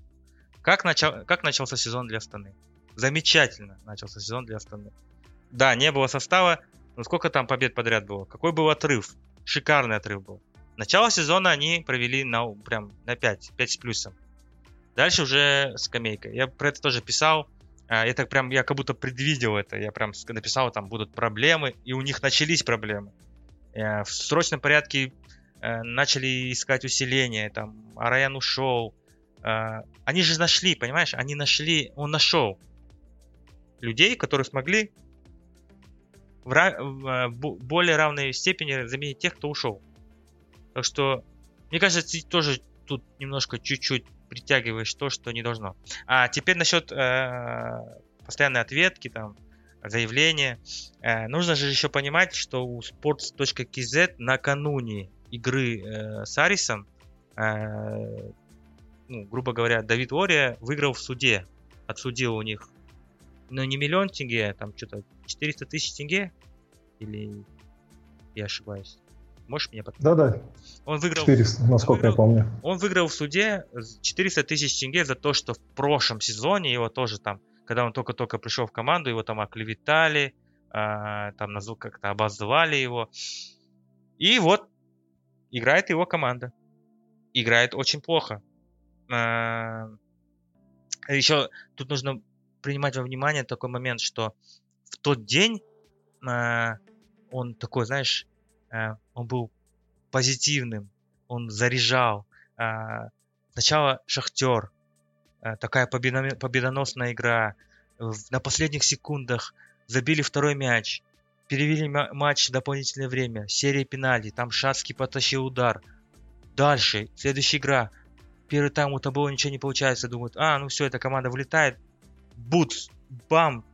B: Как, начал, как начался сезон для Астаны? Замечательно начался сезон для Астаны. Да, не было состава, но сколько там побед подряд было? Какой был отрыв? Шикарный отрыв был. Начало сезона они провели на, прям на 5, 5 с плюсом. Дальше уже скамейка. Я про это тоже писал. А, так прям, я как будто предвидел это. Я прям написал, там будут проблемы, и у них начались проблемы. Э, в срочном порядке э, начали искать усиление, там, Араян ушел. Э, они же нашли, понимаешь? Они нашли, он нашел людей, которые смогли в, в более равной степени заменить тех, кто ушел. Так что, мне кажется, тоже тут немножко чуть-чуть притягиваешь то, что не должно. А теперь насчет э, постоянной ответки, там, заявления. Э, нужно же еще понимать, что у sports.kz накануне игры э, с Арисом, э, ну, грубо говоря, Давид Ория выиграл в суде. Отсудил у них, ну, не миллион тенге, там что-то 400 тысяч тенге. Или я ошибаюсь? Можешь меня
C: подтвердить? Да-да.
B: Он выиграл...
C: 400, насколько выиграл, я помню.
B: Он выиграл в суде 400 тысяч тенге за то, что в прошлом сезоне его тоже там, когда он только-только пришел в команду, его там оклеветали, э, там как-то обозвали его. И вот играет его команда. Играет очень плохо. Э, а, еще тут нужно принимать во внимание такой момент, что в тот день э, он такой, знаешь, он был позитивным, он заряжал. Э, сначала Шахтер, э, такая победоносная игра. На последних секундах забили второй мяч, перевели матч в дополнительное время, серия пенальти, там Шацкий потащил удар. Дальше, следующая игра. Первый тайм у того ничего не получается, думают, а, ну все, эта команда вылетает. Бутс, бам,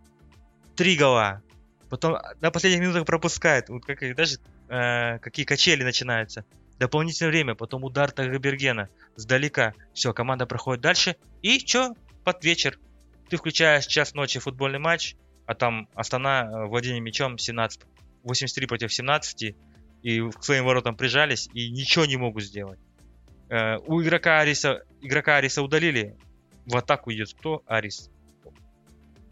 B: три гола. Потом на последних минутах пропускает. Вот как даже э, какие качели начинаются. Дополнительное время, потом удар Тагабергена сдалека. Все, команда проходит дальше. И что? под вечер ты включаешь час ночи футбольный матч, а там Астана э, владение мячом 17, 83 против 17, и к своим воротам прижались, и ничего не могут сделать. Э, у игрока Ариса, игрока Ариса удалили, в атаку идет кто? Арис.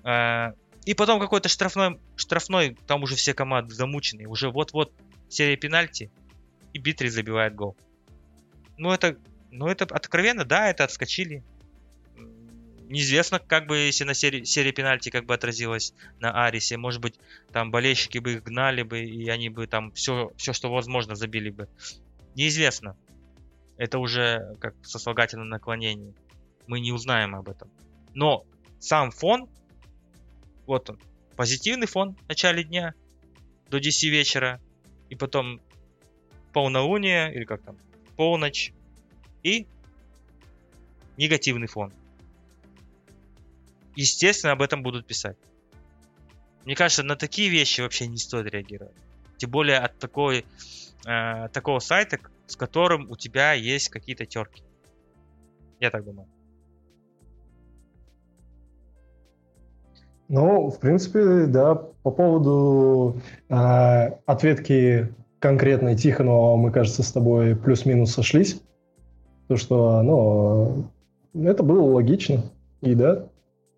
B: Э, и потом какой-то штрафной, штрафной, там уже все команды замучены, уже вот-вот серия пенальти, и Битри забивает гол. Ну это, ну это откровенно, да, это отскочили. Неизвестно, как бы, если на серии, серии пенальти как бы отразилось на Арисе. Может быть, там болельщики бы их гнали бы, и они бы там все, все что возможно, забили бы. Неизвестно. Это уже как сослагательное наклонение. Мы не узнаем об этом. Но сам фон, вот он, позитивный фон в начале дня до 10 вечера, и потом полнолуние, или как там, полночь, и негативный фон. Естественно, об этом будут писать. Мне кажется, на такие вещи вообще не стоит реагировать. Тем более от такой, э, такого сайта, с которым у тебя есть какие-то терки. Я так думаю.
C: Ну, в принципе, да, по поводу э, ответки конкретной Тихонова, мы, кажется, с тобой плюс-минус сошлись. То, что, ну, это было логично. И да,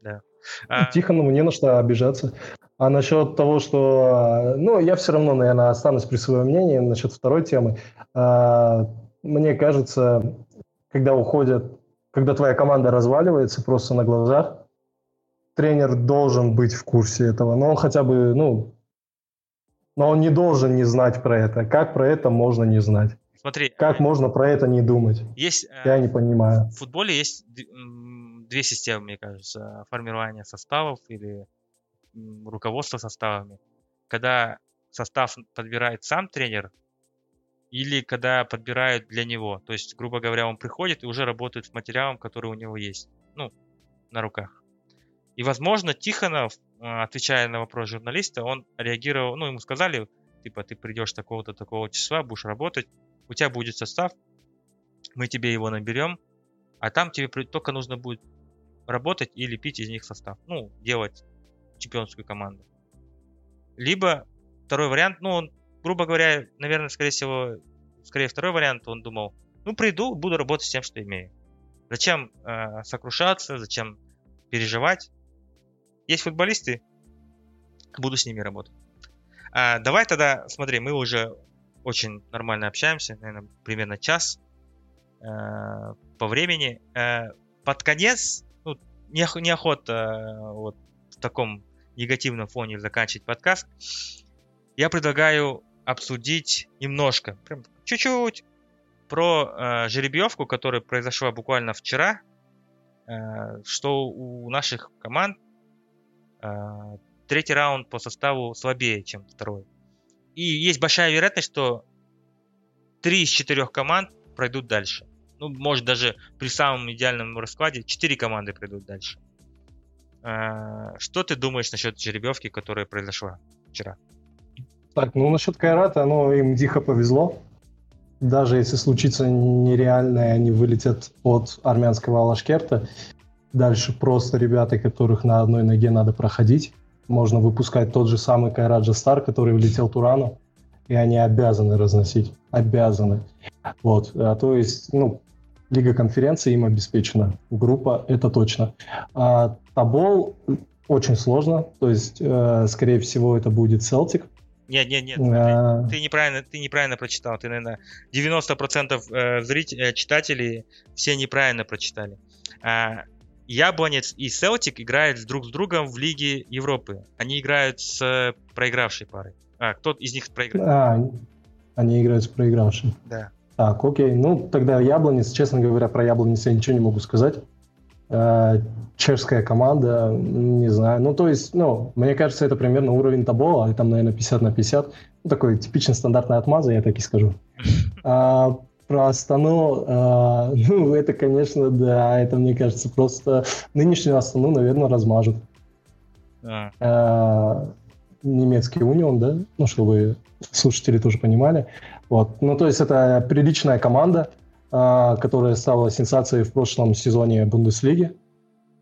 B: Да.
C: А... Тихонову не на что обижаться. А насчет того, что... Ну, я все равно, наверное, останусь при своем мнении насчет второй темы. А, мне кажется, когда уходят, когда твоя команда разваливается просто на глазах, тренер должен быть в курсе этого. Но он хотя бы, ну, но он не должен не знать про это. Как про это можно не знать?
B: Смотри.
C: Как можно про это не думать?
B: Есть,
C: Я э, не понимаю.
B: В футболе есть две системы, мне кажется, формирования составов или руководства составами. Когда состав подбирает сам тренер, или когда подбирают для него. То есть, грубо говоря, он приходит и уже работает с материалом, который у него есть. Ну, на руках. И, возможно, Тихонов, а, отвечая на вопрос журналиста, он реагировал, ну, ему сказали, типа, ты придешь такого-то, такого числа, будешь работать, у тебя будет состав, мы тебе его наберем, а там тебе только нужно будет работать и лепить из них состав. Ну, делать чемпионскую команду. Либо второй вариант, ну, он, грубо говоря, наверное, скорее всего, скорее второй вариант, он думал, ну, приду, буду работать с тем, что имею. Зачем э, сокрушаться, зачем переживать? Есть футболисты, буду с ними работать. А, давай тогда, смотри, мы уже очень нормально общаемся, наверное, примерно час э, по времени. Э, под конец, ну, неох- неохота э, вот в таком негативном фоне заканчивать подкаст, я предлагаю обсудить немножко, прям чуть-чуть, про э, жеребьевку, которая произошла буквально вчера, э, что у наших команд третий раунд по составу слабее, чем второй. И есть большая вероятность, что три из четырех команд пройдут дальше. Ну, может, даже при самом идеальном раскладе четыре команды пройдут дальше. Э, что ты думаешь насчет жеребьевки, которая произошла вчера?
C: Так, ну насчет Кайрата, ну им дико повезло. Даже если случится нереальное, они вылетят от армянского Алашкерта. Дальше просто ребята, которых на одной ноге надо проходить. Можно выпускать тот же самый Кайраджа Стар, который влетел Турану, и они обязаны разносить. Обязаны. Вот. А, то есть, ну, Лига конференции им обеспечена. Группа, это точно. А Табол очень сложно. То есть, э, скорее всего, это будет Селтик.
B: Нет, нет, нет, а... ты, ты, неправильно, ты неправильно прочитал. Ты, наверное, 90% э, зрителей, э, читателей все неправильно прочитали. А, Яблонец и Селтик играют друг с другом в Лиге Европы. Они играют с проигравшей парой. А, кто из них проиграл?
C: А, они играют с проигравшим.
B: Да.
C: Так, окей. Ну, тогда Яблонец, честно говоря, про Яблонец я ничего не могу сказать. Э, чешская команда, не знаю. Ну, то есть, ну, мне кажется, это примерно уровень Табола, и там, наверное, 50 на 50. Ну, такой типичный стандартный отмаза, я так и скажу. А, про Астану, э, ну, это, конечно, да, это, мне кажется, просто нынешнюю Астану, наверное, размажут. А. Э, немецкий унион, да, ну, чтобы слушатели тоже понимали. Вот. Ну, то есть это приличная команда, э, которая стала сенсацией в прошлом сезоне Бундеслиги.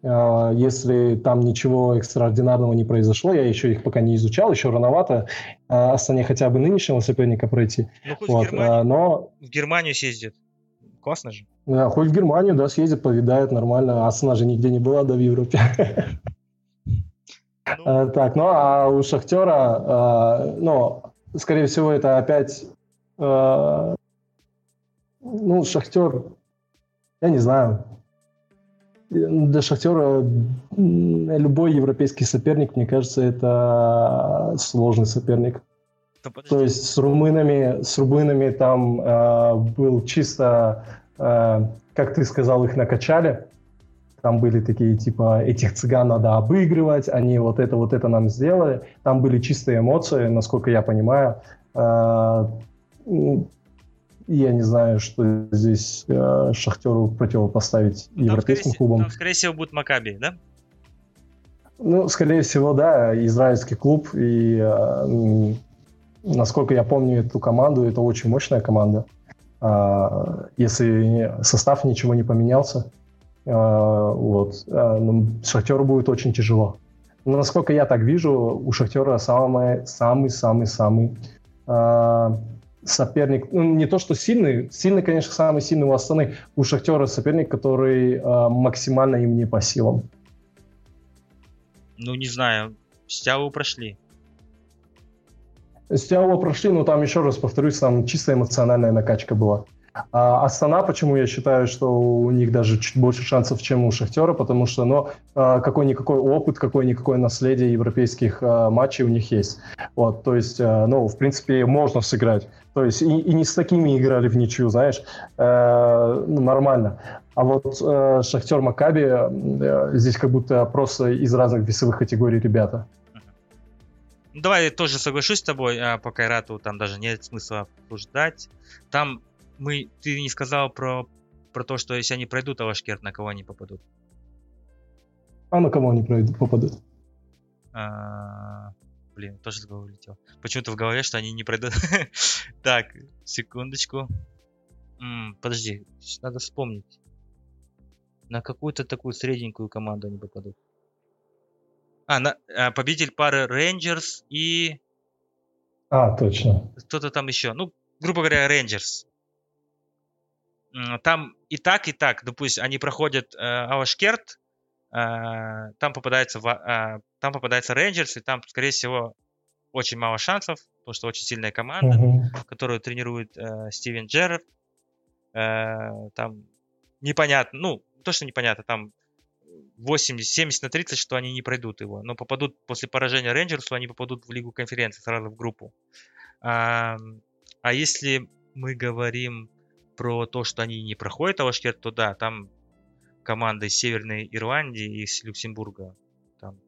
C: Э, если там ничего экстраординарного не произошло, я еще их пока не изучал, еще рановато Астане хотя бы нынешнего соперника пройти.
B: Ну, хоть
C: Вот,
B: в, Германию,
C: э, но
B: в Германию съездит. Классно же.
C: да, хоть в Германию, да, съездит, повидает нормально. Астана же нигде не была, да, в Европе.
B: Ну,
C: Э, Так, ну а у Шахтера, ну, скорее всего, это опять, ну, Шахтер, я не знаю, для Шахтера любой европейский соперник, мне кажется, это сложный соперник.
B: то подожди.
C: То есть с румынами, с румынами там э, был чисто, э, как ты сказал, их накачали. Там были такие, типа, этих цыган надо обыгрывать, они вот это, вот это нам сделали. Там были чистые эмоции, насколько я понимаю. Э, я не знаю, что здесь э, Шахтеру противопоставить
B: Ну, там,
C: европейским
B: скорее,
C: клубам.
B: там, скорее всего, будет Макаби, да?
C: Ну, скорее всего, да, израильский клуб. И, э, насколько я помню эту команду, это очень мощная команда. А, Если состав ничего не поменялся, а, вот, а, ну, Шахтеру будет очень тяжело. Но насколько я так вижу, у Шахтера самый, самый, самый, самый а, соперник, ну, не то что сильный, сильный, конечно, самый сильный у Астаны, у Шахтера соперник, который а, максимально им не по силам.
B: Ну, не знаю. Стяву прошли.
C: Стяова прошли, но там, еще раз повторюсь, там чисто эмоциональная накачка была. А Астана, почему я считаю, что у них даже чуть больше шансов, чем у Шахтера, потому что, ну, а, какой-никакой опыт, какое-никакое наследие европейских а, матчей у них есть. Вот, то есть, ну, в принципе, можно сыграть. То есть, и, и не с такими играли в ничью, знаешь, э, ну, нормально. А вот э, Шахтер Макаби, э, здесь как будто просто из разных весовых категорий ребята.
B: Ну, давай я тоже соглашусь с тобой, а по Кайрату там даже нет смысла обсуждать. Там мы, ты не сказал про, про то, что если они пройдут Алашкерт, на кого они попадут.
C: А на кого они пройдут, попадут?
B: А, блин, тоже с головы улетел. Почему-то в голове, что они не пройдут. Так, секундочку. Подожди, надо вспомнить. На какую-то такую средненькую команду они попадут. А, на, а, победитель пары Рейнджерс и
C: А, точно.
B: кто-то там еще. Ну, грубо говоря, Рейнджерс. Там и так, и так. Допустим, они проходят э, Алашкерт, там попадается, а, там попадается Рейнджерс, и там, скорее всего, очень мало шансов, потому что очень сильная команда,
C: Мгм.
B: которую тренирует э, Стивен Джерард. Э, там непонятно, ну, то, что непонятно, там 80, 70 на 30, что они не пройдут его. Но попадут после поражения Рейнджерсу, они попадут в Лигу конференции, сразу в группу. А, а если мы говорим про то, что они не проходят Алашкерт, то да, там команда из Северной Ирландии и из Люксембурга. Там,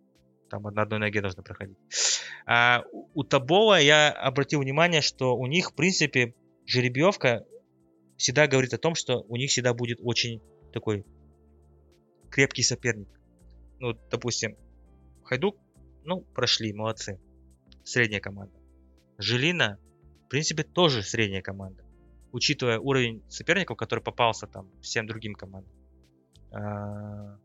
B: там на одной ноге должны проходить. А у Табола я обратил внимание, что у них, в принципе, жеребьевка всегда говорит о том, что у них всегда будет очень такой крепкий соперник. Ну, допустим, Хайдук, ну, прошли, молодцы. Средняя команда. Жилина, в принципе, тоже средняя команда. Учитывая уровень соперников, который попался там всем другим командам. А,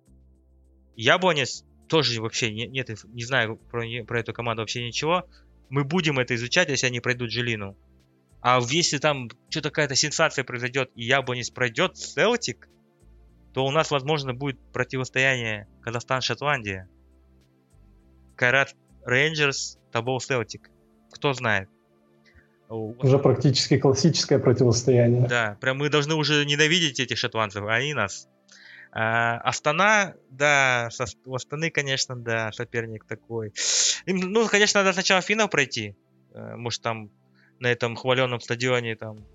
B: Яблонец тоже вообще не, нет, не знаю про, про эту команду вообще ничего. Мы будем это изучать, если они пройдут Жилину. А если там что-то какая-то сенсация произойдет и Яблонец пройдет Селтик, то у нас, возможно, будет противостояние Казахстан-Шотландия. Кайрат Рейнджерс, Табол Селтик. Кто знает.
C: Уже практически классическое противостояние.
B: Да, прям мы должны уже ненавидеть этих шотландцев, а они нас. А, Астана, да, у Астаны, конечно, да, соперник такой. Им, ну, конечно, надо сначала финал пройти. Э, Может, там на этом хваленном стадионе там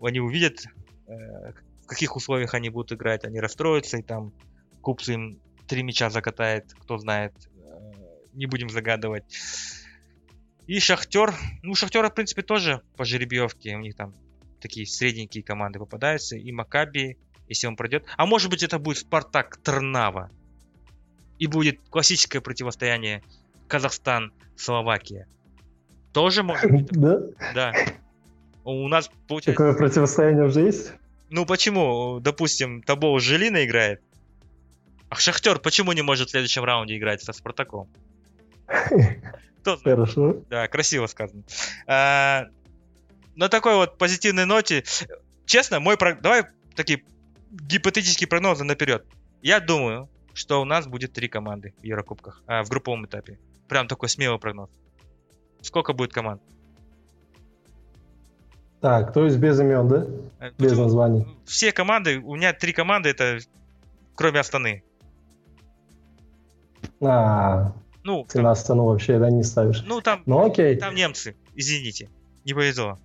B: они увидят, э, в каких условиях они будут играть, они расстроятся, и там Купс им три мяча закатает, кто знает. Э, Не будем загадывать. И Шахтер. Ну, Шахтера, в принципе, тоже по жеребьевке. У них там такие средненькие команды попадаются. И Макаби, если он пройдет. А может быть, это будет Спартак Трнава. И будет классическое противостояние Казахстан-Словакия. Тоже может быть.
C: Да?
B: Да. У нас получается...
C: Такое противостояние уже есть?
B: Ну почему? Допустим, Табол Жилина играет. А Шахтер почему не может в следующем раунде играть со Спартаком?
C: Хорошо.
B: Да, красиво сказано. А, на такой вот позитивной ноте, честно, мой про... давай такие гипотетические прогнозы наперед. Я думаю, что у нас будет три команды в Еврокубках, а, в групповом этапе. Прям такой смелый прогноз. Сколько будет команд?
C: Так, то есть без имен, да?
B: Э,
C: Без
B: почему?
C: названий.
B: Все команды, у меня три команды, это кроме Астаны.
C: А,
B: Ну,
C: ты на Астану вообще, да, не ставишь.
B: ну там,
C: Ну окей.
B: там немцы, извините, не повезло.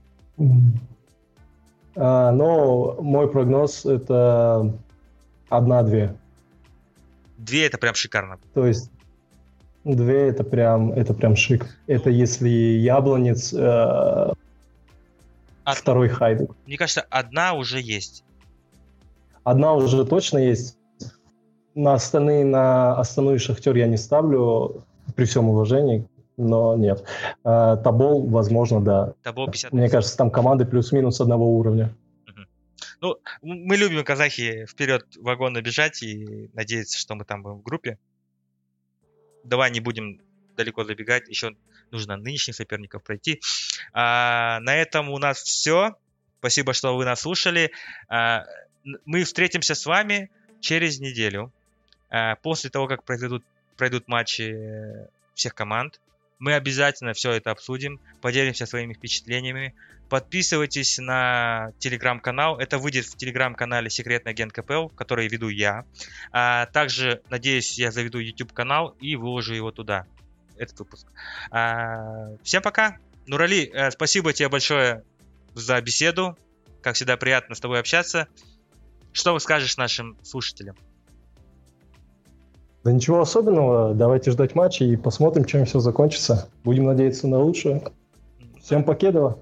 C: А, но мой прогноз это одна-две.
B: Две это прям шикарно.
C: То есть две это прям, это прям шик. Это если яблонец, э,
B: А-
C: второй хайдук.
B: Мне кажется, одна уже есть.
C: Одна уже точно есть. На Астаны, на и Шахтер я не ставлю, при всем уважении, но нет. А, Табол, возможно, да.
B: Табо 50
C: Мне кажется, там команды плюс-минус одного уровня.
B: Ну, мы любим, казахи, вперед в вагон набежать и надеяться, что мы там будем в группе. Давай не будем далеко забегать, еще нужно нынешних соперников пройти. А, на этом у нас все. Спасибо, что вы нас слушали. А, мы встретимся с вами через неделю. А, после того, как произойдут, пройдут матчи э, всех команд. Мы обязательно все это обсудим, поделимся своими впечатлениями. Подписывайтесь на телеграм-канал. Это выйдет в телеграм-канале Секретный агент КПЛ, который веду я. А также, надеюсь, я заведу YouTube канал и выложу его туда. Этот выпуск. А, всем пока. Нурали, э, спасибо тебе большое за беседу. Как всегда, приятно с тобой общаться. Что вы скажешь нашим слушателям?
C: Да ничего особенного. Давайте ждать матча и посмотрим, чем все закончится. Будем надеяться на лучшее. Всем покедова.